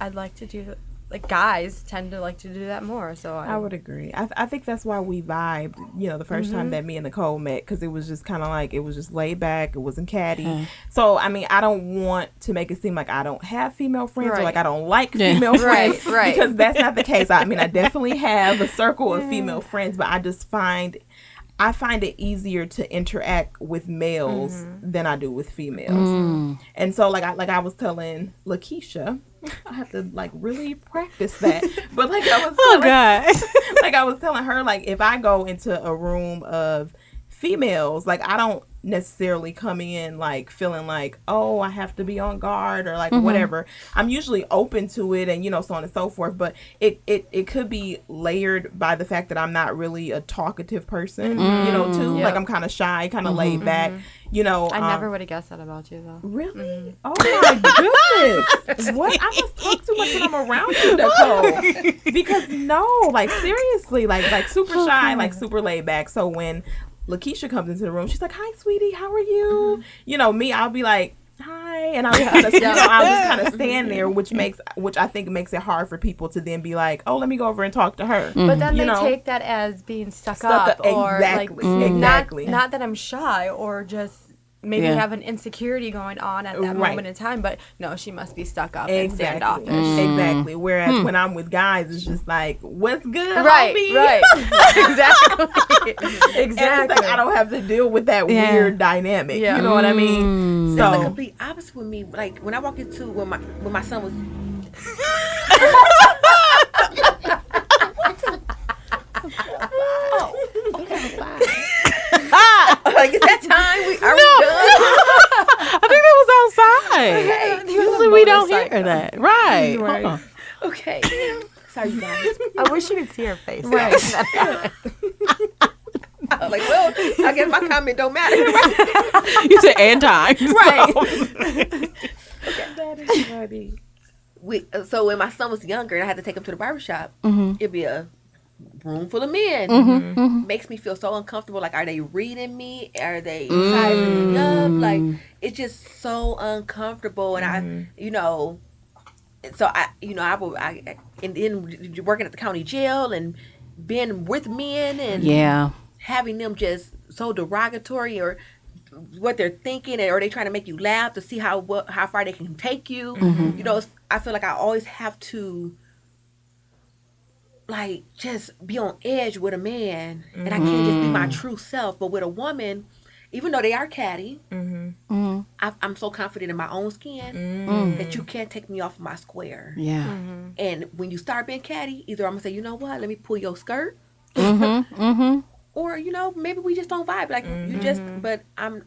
I'd like to do like guys tend to like to do that more. So I, I would agree. I, th- I think that's why we vibed, you know, the 1st Mm-hmm. time that me and Nichole met, because it was just kind of like, it was just laid back. It wasn't catty. Mm-hmm. So, I mean, I don't want to make it seem like I don't have female friends or like I don't like Yeah. female Right, friends. right. Because that's not the case. I mean, I definitely have a circle of female friends, but I just find. I find it easier to interact with males Mm-hmm. than I do with females. Mm. And so like I like I was telling Lakiesha, I have to like really practice that. But like I was Oh God. like I was telling her, like if I go into a room of females, like I don't necessarily come in like feeling like, oh, I have to be on guard or like mm-hmm. whatever. I'm usually open to it and you know, so on and so forth. But it, it it could be layered by the fact that I'm not really a talkative person, you mm, know, too. Like I'm kinda shy, kinda mm-hmm. laid back. Mm-hmm. You know. I um, never would have guessed that about you though. Really? Mm. Oh my goodness! what? I must talk too much when I'm around you, Nichole. Because no, like seriously, like like super oh, shy, like super laid back. So when Lakiesha comes into the room, she's like, "Hi, sweetie, how are you?" Mm-hmm. You know, me, I'll be like. Hi, and I'll of, you know, I'll just kind of mm-hmm. stand there, which makes, which I think makes it hard for people to then be like, "Oh, let me go over and talk to her." But then You they know? take that as being stuck, Stuck up, up, or exactly, like exactly. not not that I'm shy or just maybe Yeah. have an insecurity going on at that Right. moment in time. But no, she must be stuck up and Exactly. standoffish. Exactly. Mm. Whereas hmm. when I'm with guys, it's just like, "What's good, Right, homie?" right, exactly, And exactly. like I don't have to deal with that Yeah. weird dynamic. Yeah. You know what I mean? Mm. That's the So complete opposite with me. Like when I walk into when my when my son was oh, okay, fine. Like is that time? We are we done? I think that was outside. Usually we don't hear that. Right. Right. Huh. Okay. Sorry, you guys. I wish you could see her face. Right. I was like, well, I guess my comment don't matter. You said and time. Right. that is funny. we, uh, so when my son was younger and I had to take him to the barbershop, Mm-hmm. it'd be a room full of men. Mm-hmm. Mm-hmm. Mm-hmm. Makes me feel so uncomfortable. Like, are they reading me? Are they mm. sizing me up? Like, mm. it's just so uncomfortable. And I, you know, so I, you know, I will, I, I- and then working at the county jail and being with men and Yeah. having them just so derogatory or what they're thinking or they trying to make you laugh to see how what, how far they can take you you know i feel like i always have to like just be on edge with a man and i can't just be my true self but with a woman even though they are catty Mm-hmm. I, i'm so confident in my own skin that you can't take me off my square. Yeah. and when you start being catty either i'm gonna say you know what? Let me pull your skirt. Mm-hmm. Mm-hmm. or you know maybe we just don't vibe. Like you just but i'm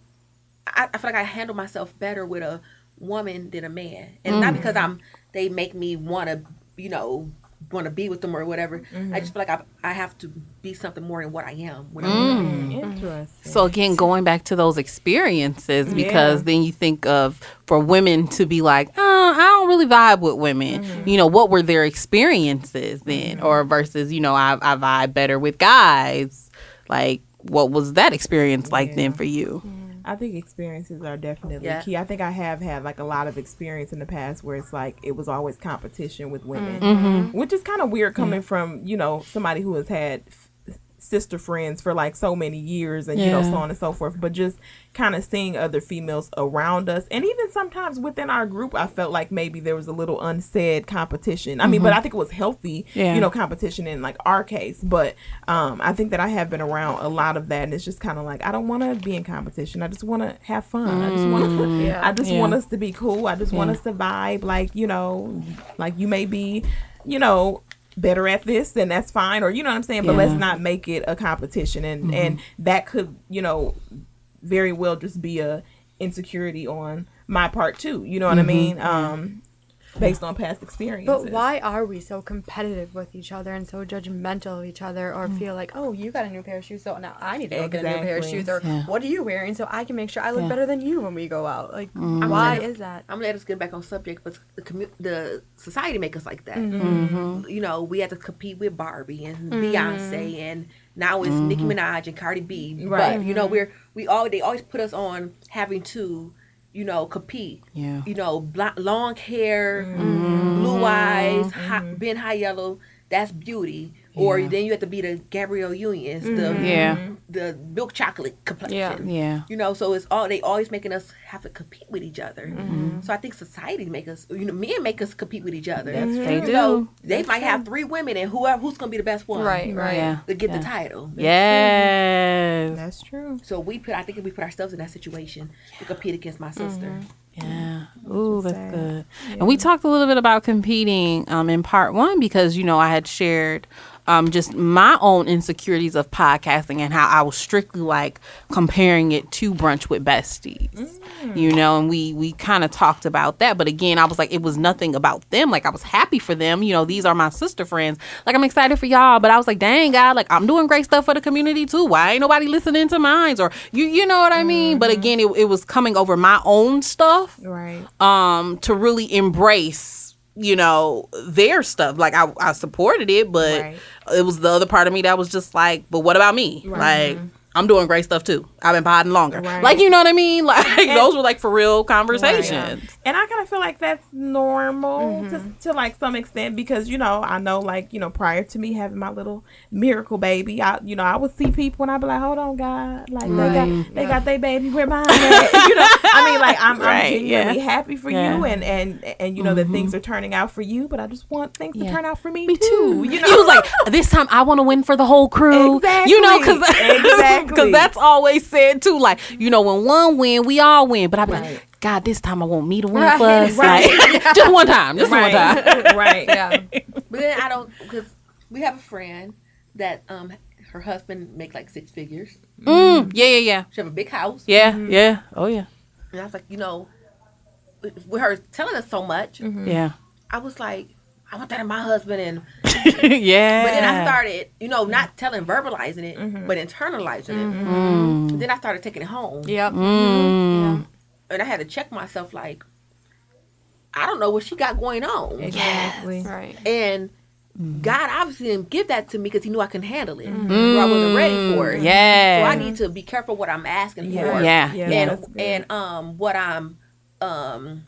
I, I feel like i handle myself better with a woman than a man. And not because i'm they make me want to you know want to be with them or whatever i mm-hmm. just feel like I, I have to be something more than what i am when I'm mm. mm-hmm. Interesting. So again, going back to those experiences, because Yeah. then you think of for women to be like, oh, I don't really vibe with women. Mm-hmm. You know, what were their experiences then, or versus, you know, I, I vibe better with guys. Like, what was that experience like then for you? I think experiences are definitely Yeah. key. I think I have had like a lot of experience in the past where it's like it was always competition with women, mm-hmm. which is kind of weird coming from you know somebody who has had sister friends for like so many years and you know so on and so forth. But just kind of seeing other females around us, and even sometimes within our group, I felt like maybe there was a little unsaid competition. I mean, but I think it was healthy, Yeah. you know, competition in like our case. But um, I think that I have been around a lot of that, and it's just kind of like I don't want to be in competition. I just want to have fun. I just want to. Yeah. I just Yeah. want us to be cool. I just want us to vibe. Like you know, like you may be, you know. Better at this, then that's fine. Or you know what I'm saying. But let's not make it a competition, and and that could you know very well just be a insecurity on my part too. You know what I mean? Um, based on past experiences. But why are we so competitive with each other and so judgmental of each other, or feel like, oh, you got a new pair of shoes, so now I need to go get a new pair of shoes, or Yeah. what are you wearing, so I can make sure I look Yeah. better than you when we go out? Like, Mm-hmm. why gonna- is that? I'm gonna let us get back on subject, but the commu- the society make us like that. Mm-hmm. You know, we have to compete with Barbie and Beyonce, and now it's Nicki Mm-hmm. Minaj and Cardi B. Right. But you know, we're we all they always put us on having to, you know, compete. Yeah. You know, bl- long hair, mm-hmm. blue mm-hmm. eyes, hot, mm-hmm. being high yellow. That's beauty. Or Yeah. then you have to be the Gabrielle Unions, the Yeah. the milk chocolate complexion. Yeah. yeah, You know, so it's all they always making us have to compete with each other. Mm-hmm. So I think society make us, you know, men make us compete with each other. They You do. know, they might have three women, and whoever who's gonna be the best one, Right, right. Yeah. to get yeah. the title. Yes. That's true. So we put, I think, if we put ourselves in that situation to compete against my sister. Mm-hmm. Yeah. Ooh, that's sad. good. And we talked a little bit about competing um, in part one because, you know, I had shared um, just my own insecurities of podcasting and how I was strictly like comparing it to brunch with besties, you know, and we, we kind of talked about that. But again, I was like, it was nothing about them. Like I was happy for them. You know, these are my sister friends. Like I'm excited for y'all, but I was like, dang God, like I'm doing great stuff for the community too. Why ain't nobody listening to mine? Or you, you know what I mean? But again, it, it was coming over my own stuff Right. um to really embrace you know their stuff. Like i, I supported it but Right. it was the other part of me that was just like but what about me? Like mm-hmm. i'm doing great stuff too. I've been podding longer. Right. like you know what i mean? Like those were like for real conversations. And I kind of feel like that's normal to, mm-hmm. to like some extent because you know I know like you know prior to me having my little miracle baby, I you know I would see people and I'd be like, hold on, God, like they got they got their baby, where mine at? you know, I mean like I'm, Right, I'm genuinely yeah. happy for Yeah. you and and and you know that things are turning out for you, but I just want things to turn out for me, me too. too You know, you was like this time i want to win for the whole crew you know because Exactly. that's always said too like you know when one win we all win but I'm Right. like god this time i want me to win Right, first right. Like, just one time just one time right, right, Yeah. But then I don't because we have a friend that um her husband make like six figures. Mm, yeah yeah yeah She have a big house. yeah yeah oh yeah And I was like, you know, with with her telling us so much, yeah I was like, I want that in my husband and yeah But then I started, you know, not telling, verbalizing it, but internalizing it. Mm. Then I started taking it home, Yep. Mm. and I had to check myself. Like, I don't know what she got going on, exactly. Right. and Mm-hmm. God obviously didn't give that to me because He knew I can handle it, or I wasn't ready for it. Yeah. So I need to be careful what I'm asking Yeah. for, Yeah. Yeah, and that's and um what I'm um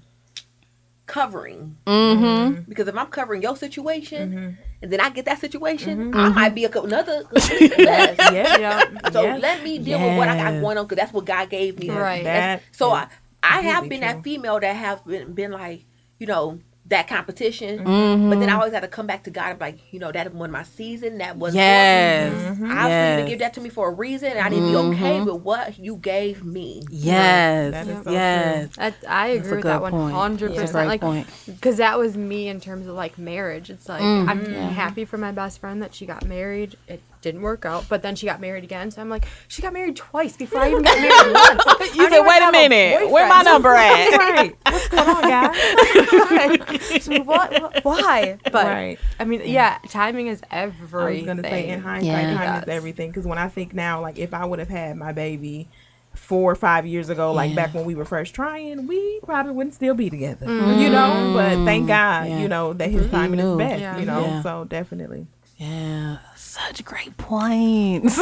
covering. Mm-hmm. Because if I'm covering your situation, Mm-hmm. and then I get that situation, I might be a, co- another less. yeah, Yeah. So Yes. let me deal with what I got going on because that's what God gave me. Right. That so I, I have been true. that female that have been, been like, you know, that competition. Mm-hmm. But then I always had to come back to God and be like, you know, that was my season. That was Yes. I Yes. Obviously, you give that to me for a reason, and I need to be okay with what you gave me. Yes. That is so yes. That, I agree with that good point. one hundred That's a percent. great Like, point. because that was me in terms of like marriage. It's like Mm. I'm happy for my best friend that she got married. It didn't work out, but then she got married again. So I'm like, she got married twice before I even got married once. Like, You don't said, wait a have minute. Where my number at? right. What's going on, guys? So what, what- Why? But Right. I mean, yeah, timing is everything. I everything. was gonna say in hindsight, Yeah. time is everything. Because when I think now, like if I would have had my baby four or five years ago, like Yeah. back when we were first trying, we probably wouldn't still be together. Mm. You know, but thank mm. God, Yeah. you know, that his mm-hmm. timing is best. Yeah. You know, Yeah. so definitely. Yeah, such great points.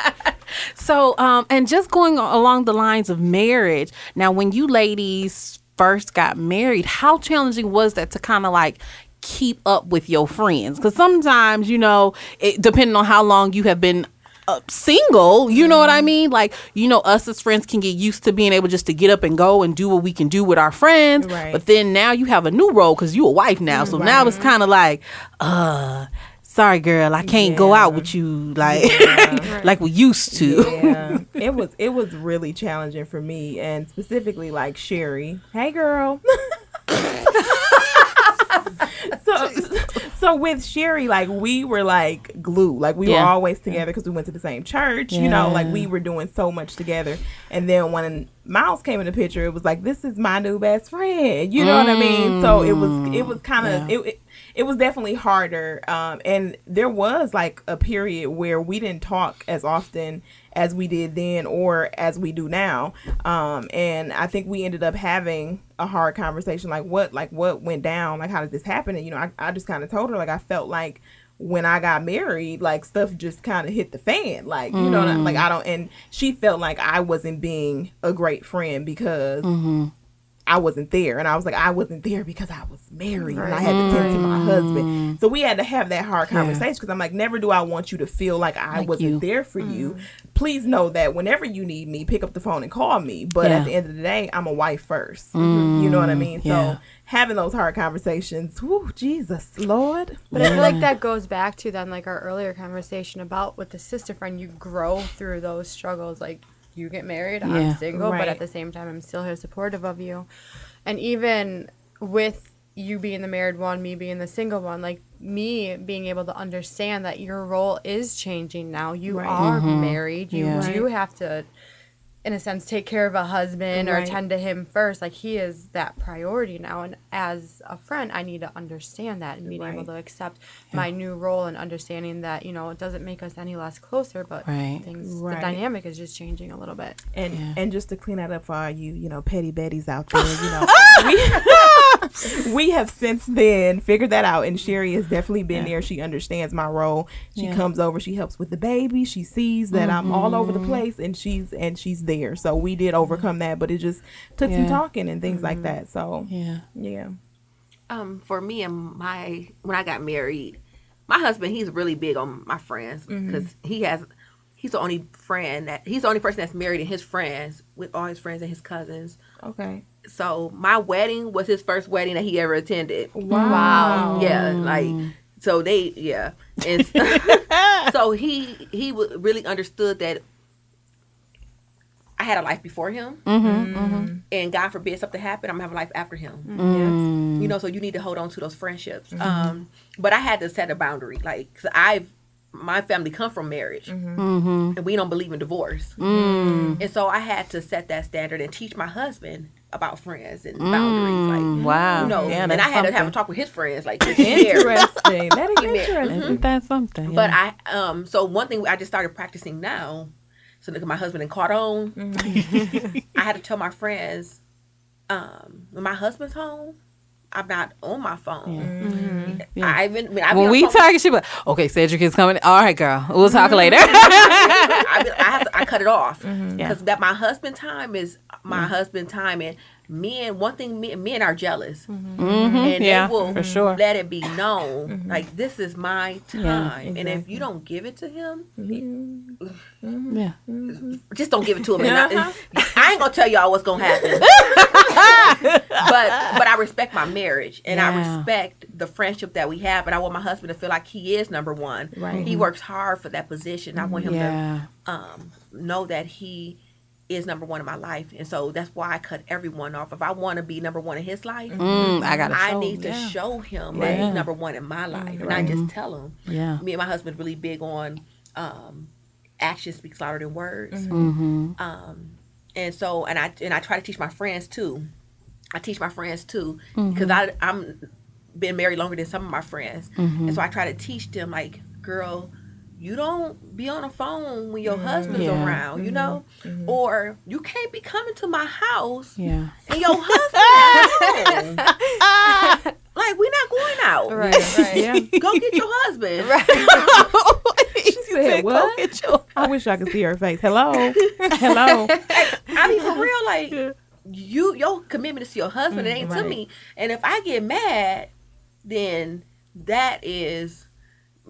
so, um, and just going along the lines of marriage. Now, when you ladies first got married, how challenging was that to kind of like keep up with your friends? Because sometimes, you know, it, depending on how long you have been uh, single, you know what I mean? Like, you know, us as friends can get used to being able just to get up and go and do what we can do with our friends. Right. But then now you have a new role because you're a wife now. So now it's kind of like, uh, sorry, girl, I can't go out with you like like we used to. Yeah, it was it was really challenging for me, and specifically like Sherry. Hey, girl. so So with Sherry, like we were like glue. Like we Yeah. were always together because we went to the same church. You know, like we were doing so much together. And then when Miles came in the picture, it was like this is my new best friend. You know what I mean? So it was it was mm. kind of Yeah. it, it it was definitely harder. Um, and there was like a period where we didn't talk as often as we did then or as we do now. Um, and I think we ended up having a hard conversation like what like what went down like how did this happen and you know I, I just kind of told her like I felt like when I got married like stuff just kind of hit the fan like you know like I don't and she felt like I wasn't being a great friend because I wasn't there. And I was like, I wasn't there because I was married and I had to tend to my husband. Mm. So we had to have that hard conversation because I'm like, never do I want you to feel like I Like wasn't you. there for you. Mm. Please know that whenever you need me, pick up the phone and call me. But Yeah. at the end of the day, I'm a wife first. Mm. You know what I mean? yeah. So having those hard conversations, whoo, Jesus, Lord. But I feel like that goes back to then like our earlier conversation about with the sister friend. You grow through those struggles. Like you get married, Yeah. I'm single, but at the same time, I'm still here supportive of you. And even with you being the married one, me being the single one, like me being able to understand that your role is changing now. You Right. are mm-hmm. married. You Yeah. do have to in a sense take care of a husband or Right. attend to him first like he is that priority now and as a friend i need to understand that and being able to accept my new role and understanding that you know it doesn't make us any less closer but Right. things Right. the dynamic is just changing a little bit And Yeah. and just to clean that up for all you, you know, petty betties out there, you know, we, we have since then figured that out. And Sherry has definitely been there. She understands my role. She Yeah. comes over. She helps with the baby. She sees that I'm all over the mm-hmm. place, and she's and she's there. So we did overcome that, but it just took some talking and things like mm-hmm. that. So Yeah. yeah, um for me and my when I got married, my husband he's really big on my friends mm-hmm. because he has he's the only friend that he's the only person that's married and his friends with all his friends and his cousins. okay, So my wedding was his first wedding that he ever attended. wow, Yeah, like so they yeah, and so he he w- really understood that I had a life before him, Mm-hmm. and God forbid something happened, I'm gonna have a life after him. Mm. You know, so you need to hold on to those friendships. Um, but I had to set a boundary, like 'cause I've my family come from marriage, Mm-hmm. and we don't believe in divorce, Mm. and so I had to set that standard and teach my husband about friends and boundaries, like Mm. Wow. you know, yeah, and I that's had to have a talk with his friends, like interesting. that is interesting. Isn't that something? But. I um so one thing I just started practicing now, so that my husband and caught on. I had to tell my friends, um, when my husband's home, I'm not on my phone. Mm-hmm. Mm-hmm. Yeah. I even when, I be when we phone- talking shit, but okay, Cedric is coming. All right, girl, we'll talk mm-hmm. later. I, be- I have to, I cut it off because Yeah. that my husband time is my husband time and men one thing men, men are jealous Mhm, and yeah, they will for sure. let it be known mm-hmm. like this is my time Yeah, and if you don't give it to him yeah. just don't give it to him. And I, uh-huh. I ain't gonna tell y'all what's gonna happen. but but I respect my marriage and I respect the friendship that we have, and I want my husband to feel like he is number one. Right. He works hard for that position. I want him Yeah. to um, know that he is number one in my life, and so that's why I cut everyone off. If I want to be number one in his life. Mm, I gotta. I show, need to yeah. show him that he's number one in my life, and I just tell him. Yeah. Me and my husband really big on um, action speaks louder than words. Mm-hmm. Um, and so, and I and I try to teach my friends too. I teach my friends too Mm-hmm. because I I'm been married longer than some of my friends, Mm-hmm. and so I try to teach them like, girl, you don't be on the phone when your husband's Yeah. around, you know, or you can't be coming to my house Yeah. and your husband at like we're not going out. right right Yeah. Go get your husband. she said, "What?" I wish I could see her face. Hello, hello. I mean, for real, like you, your commitment is to your husband. it mm, ain't to me. And if I get mad, then that is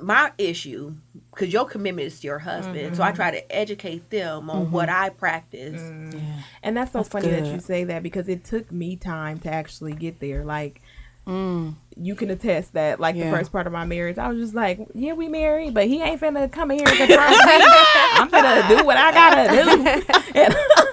my issue because your commitment is to your husband. So I mm-hmm. try to educate them on mm-hmm. what I practice. Mm. Yeah. And that's so That's funny that you say that because it took me time to actually get there. Like Mm. you can attest that, like Yeah. the first part of my marriage, I was just like, "Yeah, we married, but he ain't finna come in here and confront me. I'm gonna do what I gotta do."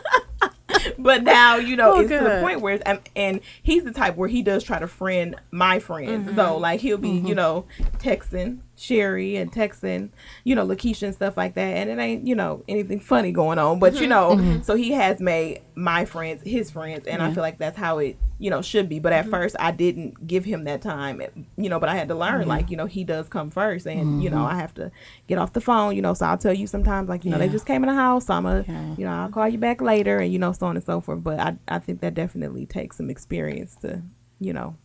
But now you know Oh, it's to the point where it's, and, and he's the type where he does try to friend my friends. Mm-hmm. So like he'll be you know texting Sherry and texting you know Lakiesha and stuff like that, and it ain't you know anything funny going on. But you know, so he has made my friends his friends, and I feel like that's how it you know should be. But at first I didn't give him that time, you know. But I had to learn like you know he does come first, and you know I have to get off the phone, you know. So I'll tell you sometimes like you know they just came in the house, so I'm a Yeah. you know I'll call you back later, and you know so on and so forth. But I I think that definitely takes some experience to you know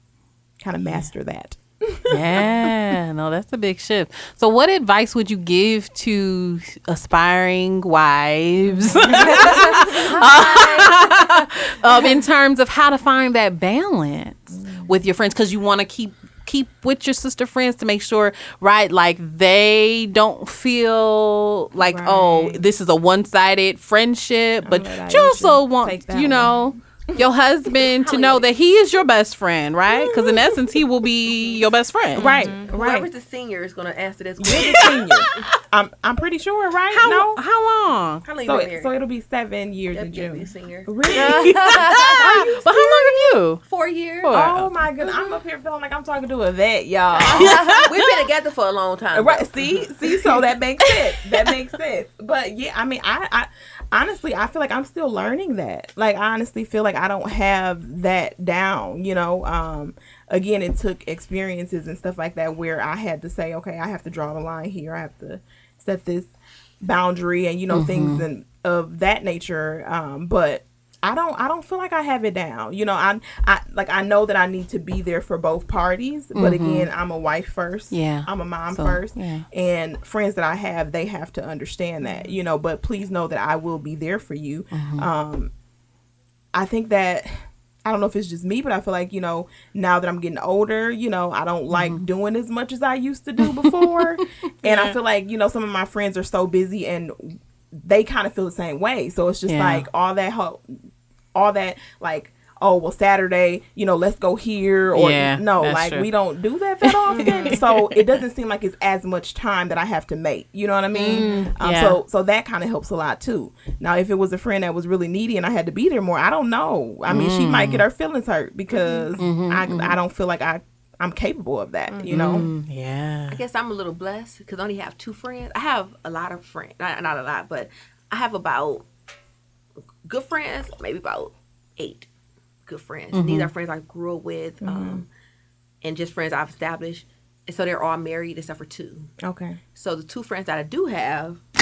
kind of master that. yeah, no, that's a big shift. So, what advice would you give to aspiring wives um, in terms of how to find that balance with your friends? Because you want to keep keep with your sister friends to make sure, right? Like they don't feel like, oh, this is a one sided friendship, but you also want, you one. Know. Your husband to know that he is your best friend, right? Because in essence, he will be your best friend, mm-hmm. Mm-hmm. Right, Whoever's right. the senior is going to answer this. We're the senior. I'm I'm pretty sure, right? How no. how long? How long So it, so it'll be seven years Yep, in yep, June. you senior. Really? But how long have you? Four years. oh my goodness! I'm up here feeling like I'm talking to a vet, y'all. We've been together for a long time. right? though. See, see, so that makes sense. That makes sense. But yeah, I mean, I, I honestly, I feel like I'm still learning that. Like, I honestly feel like I don't have that down. You know, um, again, it took experiences and stuff like that where I had to say, okay, I have to draw the line here. I have to set this boundary, and you know, things and of that nature. Um, but I don't I don't feel like I have it down. You know, I I like I know that I need to be there for both parties, but mm-hmm. again, I'm a wife first. Yeah. I'm a mom So, first. yeah. And friends that I have, they have to understand that, you know, but please know that I will be there for you. Mm-hmm. Um I think that I don't know if it's just me, but I feel like, you know, now that I'm getting older, you know, I don't like mm-hmm. doing as much as I used to do before. and I feel like, you know, some of my friends are so busy and they kind of feel the same way. So it's just Yeah. like all that ho- all that like oh well Saturday, you know, let's go here or Yeah, no, like true. we don't do that that often. so it doesn't seem like it's as much time that I have to make. You know what I mean? um, Mm, yeah. So so that kind of helps a lot too. Now if it was a friend that was really needy and I had to be there more, I don't know. I mean, she might get Mm. her feelings hurt because Mm-hmm, I I don't feel like I I'm capable of that. You know? Mm, yeah. I guess I'm a little blessed because I only have two friends. I have a lot of friends, not, not a lot, but I have about good friends, maybe about eight good friends. These are friends I grew up with, um, and just friends I've established. And so they're all married except for two. Okay. So the two friends that I do have,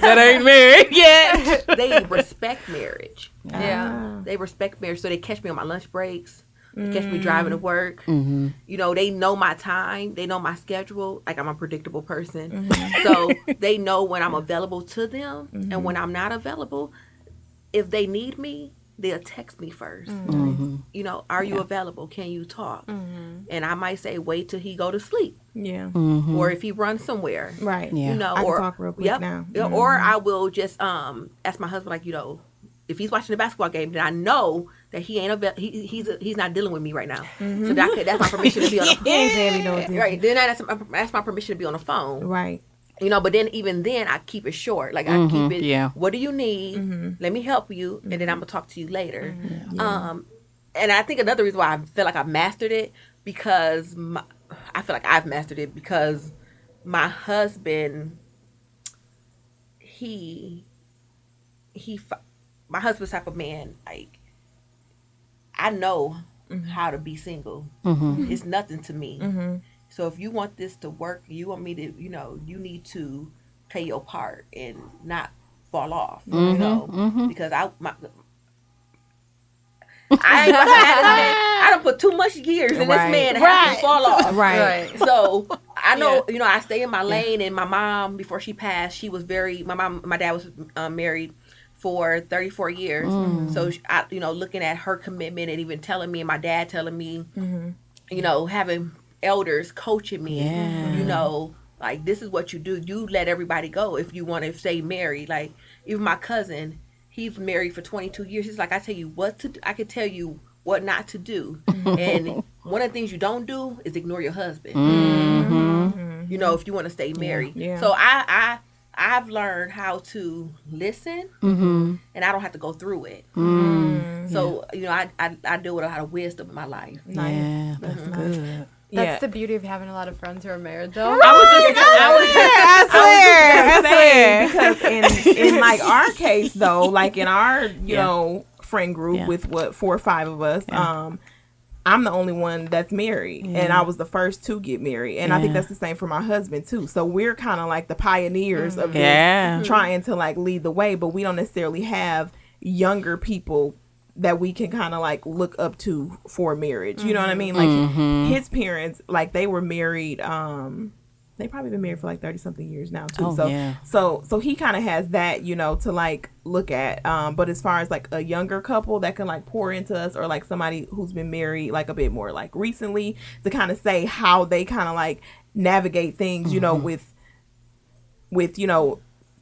that ain't married yet. they respect marriage. Yeah. They respect marriage, so they catch me on my lunch breaks. They catch me driving to work. Mm-hmm. You know, they know my time. They know my schedule. Like I'm a predictable person, Mm-hmm. so they know when I'm available to them and when I'm not available. If they need me, they'll text me 1st Mm-hmm. You know, are you available? Can you talk? And I might say, wait till he go to sleep, Yeah. or if he runs somewhere. Right. Mm-hmm. Yeah. You know, I can or talk real quick yep, now. Yeah, Or I will just um ask my husband, like, you know, if he's watching the basketball game, then I know that he ain't avail- he, he's he's not dealing with me right now. Mm-hmm. So that could, that's my permission to be on the phone. He ain't paying me no attention. Right. Then that's, that's my permission to be on the phone. Right. You know, but then even then I keep it short. Like I mm-hmm. keep it yeah. what do you need? Mm-hmm. Let me help you and then I'm gonna talk to you later. Um and I think another reason why I feel like I mastered it because my, I feel like I've mastered it because my husband he he my husband's type of man like I know mm-hmm. how to be single. Mm-hmm. Mm-hmm. It's nothing to me. So if you want this to work, you want me to, you know, you need to play your part and not fall off, you know, because I my. I ain't gonna have. I don't put too much years in Right. this man to have him fall off. Right. Right. So I know, you know, I stay in my lane. And my mom, before she passed, she was very. My mom, my dad was uh, married for 34 years. Mm-hmm. So I, you know, looking at her commitment and even telling me, and my dad telling me, mm-hmm. you know, having elders coaching me, Yeah. you know, like this is what you do. You let everybody go if you want to stay married. Like even my cousin, he's married for 22 years. He's like, I tell you what to do. I can tell you what not to do. Mm-hmm. and one of the things you don't do is ignore your husband. You know, if you want to stay married. Yeah. So I, I, I've learned how to listen, Mm-hmm. and I don't have to go through it. Mm. So you know, I, I I do it with a lot of wisdom in my life. Yeah, that's good. That's yeah. the beauty of having a lot of friends who are married, though. I was just, I was just, I I was just gonna say, because in in like our case though, like in our you Yeah. know friend group Yeah. with what four or five of us, Yeah. um, I'm the only one that's married, and I was the first to get married, and I think that's the same for my husband too. So we're kind of like the pioneers of this, Yeah. trying to like lead the way, but we don't necessarily have younger people that we can kind of like look up to for marriage. You know what I mean? Like Mm-hmm. his parents, like they were married. um they probably been married for like 30 something years now too Oh, so yeah. so so he kind of has that you know to like look at um but as far as like a younger couple that can like pour into us or like somebody who's been married like a bit more like recently to kind of say how they kind of like navigate things you know Mm-hmm. with with you know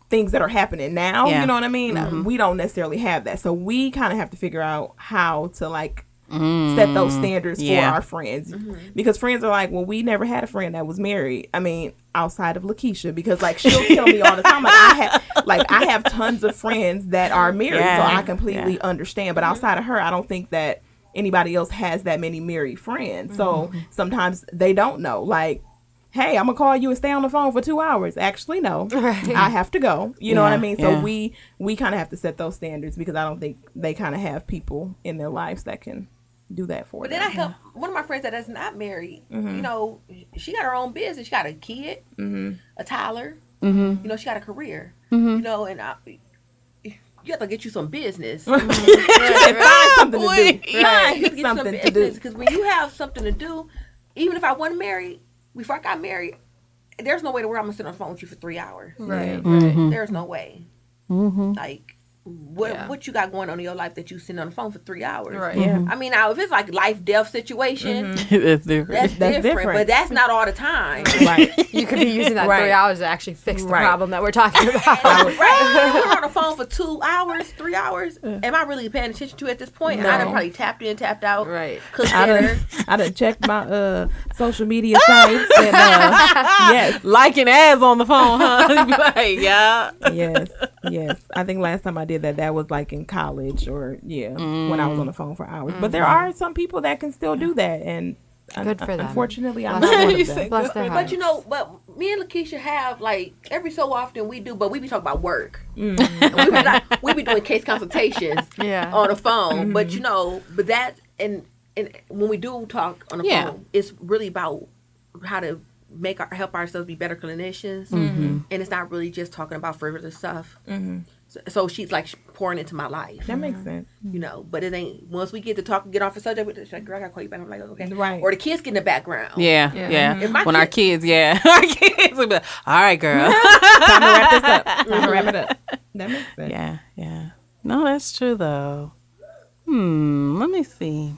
things that are happening now Yeah. Mm-hmm. you know what i mean we don't necessarily have that so we kind of have to figure out how to like set those standards Mm. Yeah. for our friends. Because friends are like well we never had a friend that was married. I mean outside of lakiesha. Because like she'll tell me all the time like i have like i have tons of friends that are married Yeah. so i completely understand. But outside of her i don't think that anybody else has that many married friends. So Mm-hmm. sometimes they don't know. Like hey i'm gonna call you and stay on the phone for two hours. Actually no. I have to go. You know what i mean? So yeah. we we kind of have to set those standards because i don't think they kind of have people in their lives that can do that for But them then I help one of my friends that is not married. Mm-hmm. You know, she got her own business. She got a kid, Mhm. a Tyler. Mm-hmm. You know, she got a career. You know, and I, you have to get you some business. find something to do Right. You have to Pick some something to do because when you have something to do, even if I wasn't married, before I got married, there's no way to where I'm gonna sit on the phone with you for three hours. Right, Mm-hmm. There's no way. Mm-hmm. Like, what Yeah. what you got going on in your life that you sitting on the phone for three hours? Right. Yeah. I mean, now if it's like life death situation, That's different. that's, That's different, different. But that's not all the time. right You could be using that Right. three hours to actually fix the Right. problem that we're talking about. right? If we're on the phone for two hours, three hours. Am I really paying attention to it at this point? I done No. probably tapped in, tapped out, right. cooked I dinner. done, I done checked my uh social media sites and uh yes Liking ads on the phone, huh? Like, yeah. yes yes i think last time i did that that was like in college or yeah when i was on the mm. phone for hours but there mm-hmm. are some people that can still do that and Good for them. unfortunately i'm not them. one of them Bless their But you know, but me and Lakiesha have like every so often we do, but we be talking about work. Mm. And we, be like, we be doing case consultations Yeah. on the phone. Mm-hmm. But you know, but that and and when we do talk on the Yeah. phone, it's really about how to make our help ourselves be better clinicians, Mm-hmm. and it's not really just talking about frivolous stuff. Mm-hmm. So, so she's like pouring into my life. that makes sense you know. But it ain't once we get to talk, get off the subject. She's like, "Girl, I gotta call you back." I'm like, "Okay." Right. Or the kids get in the background. Yeah, Yeah. yeah. If my When our kids, yeah, our kids will be like, all right, girl. time to wrap this up time to wrap it up that makes sense yeah, yeah. No, that's true though. Hmm. Let me see.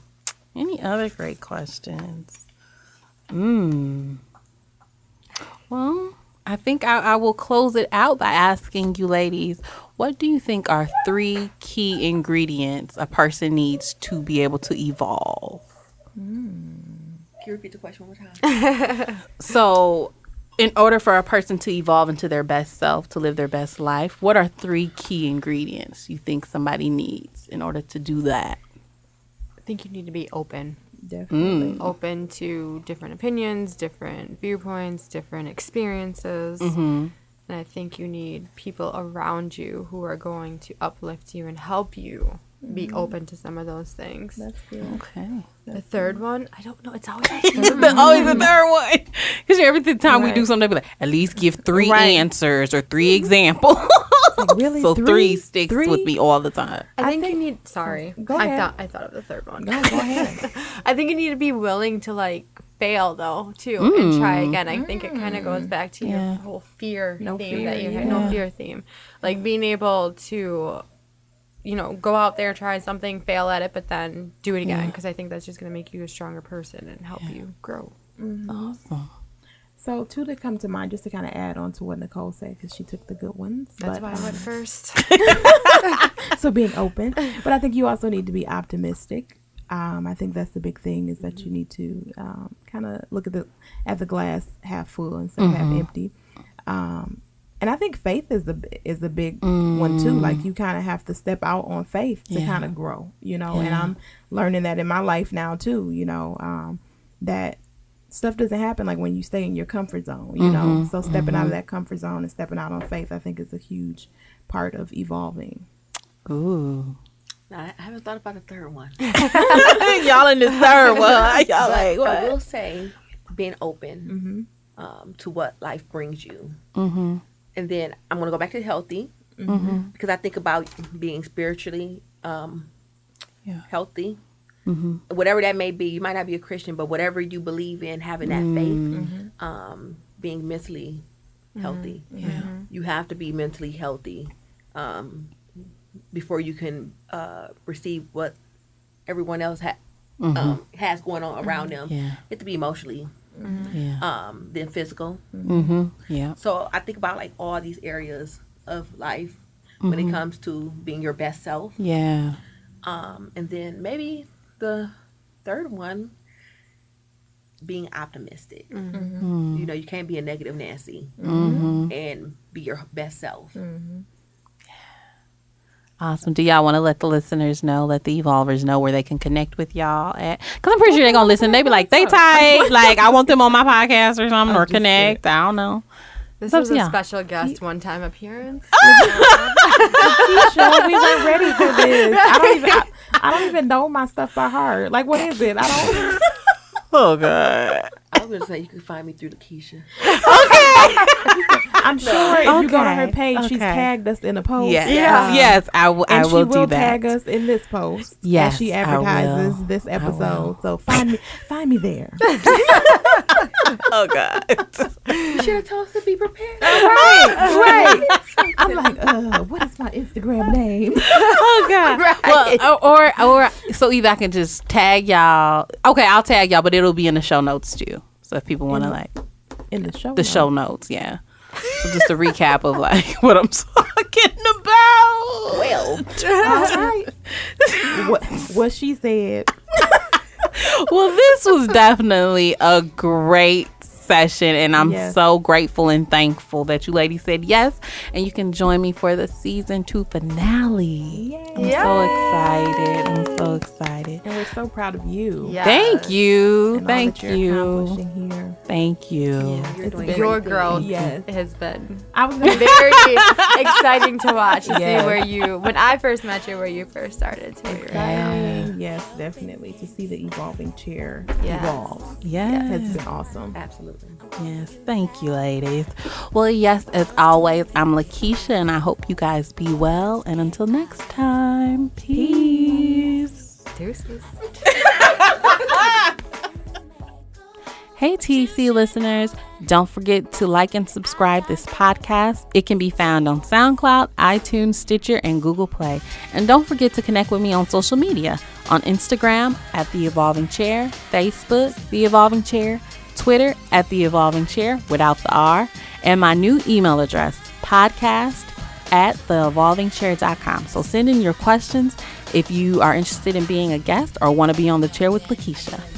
Any other great questions? Hmm. Well, I think I, I will close it out by asking you, ladies, what do you think are three key ingredients a person needs to be able to evolve? Hmm. Can you repeat the question one more time? So, in order for a person to evolve into their best self, to live their best life, what are three key ingredients you think somebody needs in order to do that? I think you need to be open. Definitely Open to different opinions, different viewpoints, different experiences. Mm-hmm. And I think you need people around you who are going to uplift you and help you be mm. open to some of those things. that's good Okay. the third one, I don't know. It's always The, third one. always the third one. Because every time we do something, they be like, at least give three Right. answers or three examples. really? so three, Three? sticks Three? with me all the time. I think, you need. Sorry, oh, Go I ahead. thought I thought of the third one. go, go ahead I think you need to be willing to like fail though too and mm. try again. I think it kind of mm. goes back to Yeah. your whole fear No theme fear, that you yeah. had, no fear theme, like being able to, you know, go out there try something, fail at it, but then do it again because I think that's just gonna make you a stronger person and help you grow. Awesome. so two that come to mind just to kind of add on to what nichole said because she took the good ones That's but, why I um, went first. so being open. But i think you also need to be optimistic. Um, i think that's the big thing is that you need to um, kind of look at the at the glass half full instead of half empty. Um, and I think faith is the is the big one too. Like you kind of have to step out on faith to Mm. Yeah. kind of grow, you know. And I'm learning that in my life now too. You know, um, that stuff doesn't happen like when you stay in your comfort zone. You know, Mm-hmm. so stepping out of that comfort zone and stepping out on faith, I think is a huge part of evolving. Ooh. I I haven't thought about a third one. Y'all in the third one. Y'all like But I will say, being open um, to what life brings you, Mm-hmm. And then I'm gonna go back to healthy Mm-hmm. because I think about being spiritually um, Yeah. healthy. Mm-hmm. Whatever that may be, you might not be a Christian, but whatever you believe in, having that faith, um, being mentally healthy. Yeah. You have to be mentally healthy um, before you can uh, receive what everyone else ha- um, has going on around them. Yeah. You have to be emotionally, Yeah. um, then physical. Mm-hmm. Yeah. So I think about like all these areas of life when Mm-hmm. it comes to being your best self. Yeah. Um, and then maybe the third one, being optimistic. You know, you can't be a negative Nancy Mm-hmm. and be your best self. Awesome. Do y'all want to let the listeners know, let the evolvers know where they can connect with y'all at? Because I'm pretty sure they're going to listen. They be like, they tight. like, I want them on my podcast or something or connect. I don't know. This What's was a yeah. special guest one time appearance. Oh! Keisha, we weren't ready for this. I don't even I, I don't even know my stuff by heart. Like what is it? I don't Oh, God. I was going to say you can find me through the Keisha. Okay. I'm sure if you go to her Okay, page, she's tagged us in a post. Yes. Yeah. Um, yes, I, w- I And will she will do that. tag us in this post Yes, as she advertises this episode. So find me find me there. Oh, God. You should have told us to be prepared. right. I'm like, uh, what is my Instagram name? oh god. Well, or, or or so either I can just tag y'all. Okay, I'll tag y'all, but it'll be in the show notes too. So if people want to like In the show. the show notes, yeah. So just a recap of like what I'm talking about. Well, All right. what, what she said. Well, this was definitely a great session and I'm Yes. so grateful and thankful that you ladies said yes and you can join me for the season 2 finale. I'm so excited. I'm so excited. And we're so proud of you. Yes. Thank you. And all Thank that you're you. accomplishing here. Thank you. you're doing Your great growth. Yes. has been I was very exciting to watch to Yes. see where you when I first met you where you first started to where you're at. exciting. Yes, definitely. To see the evolving chair evolve. Yes. evolve has been awesome. Absolutely. Yes. Thank you, ladies. Well, yes, as always, I'm Lakiesha and I hope you guys be well. And until next time, peace. Deuces. Hey, TC listeners, don't forget to like and subscribe this podcast. It can be found on SoundCloud, iTunes, Stitcher, and Google Play. And don't forget to connect with me on social media on Instagram at The Evolving Chair, Facebook, The Evolving Chair, Twitter at The Evolving Chair without the R, and my new email address, podcast at theevolvingchair.com. So send in your questions if you are interested in being a guest or want to be on the chair with Lakiesha.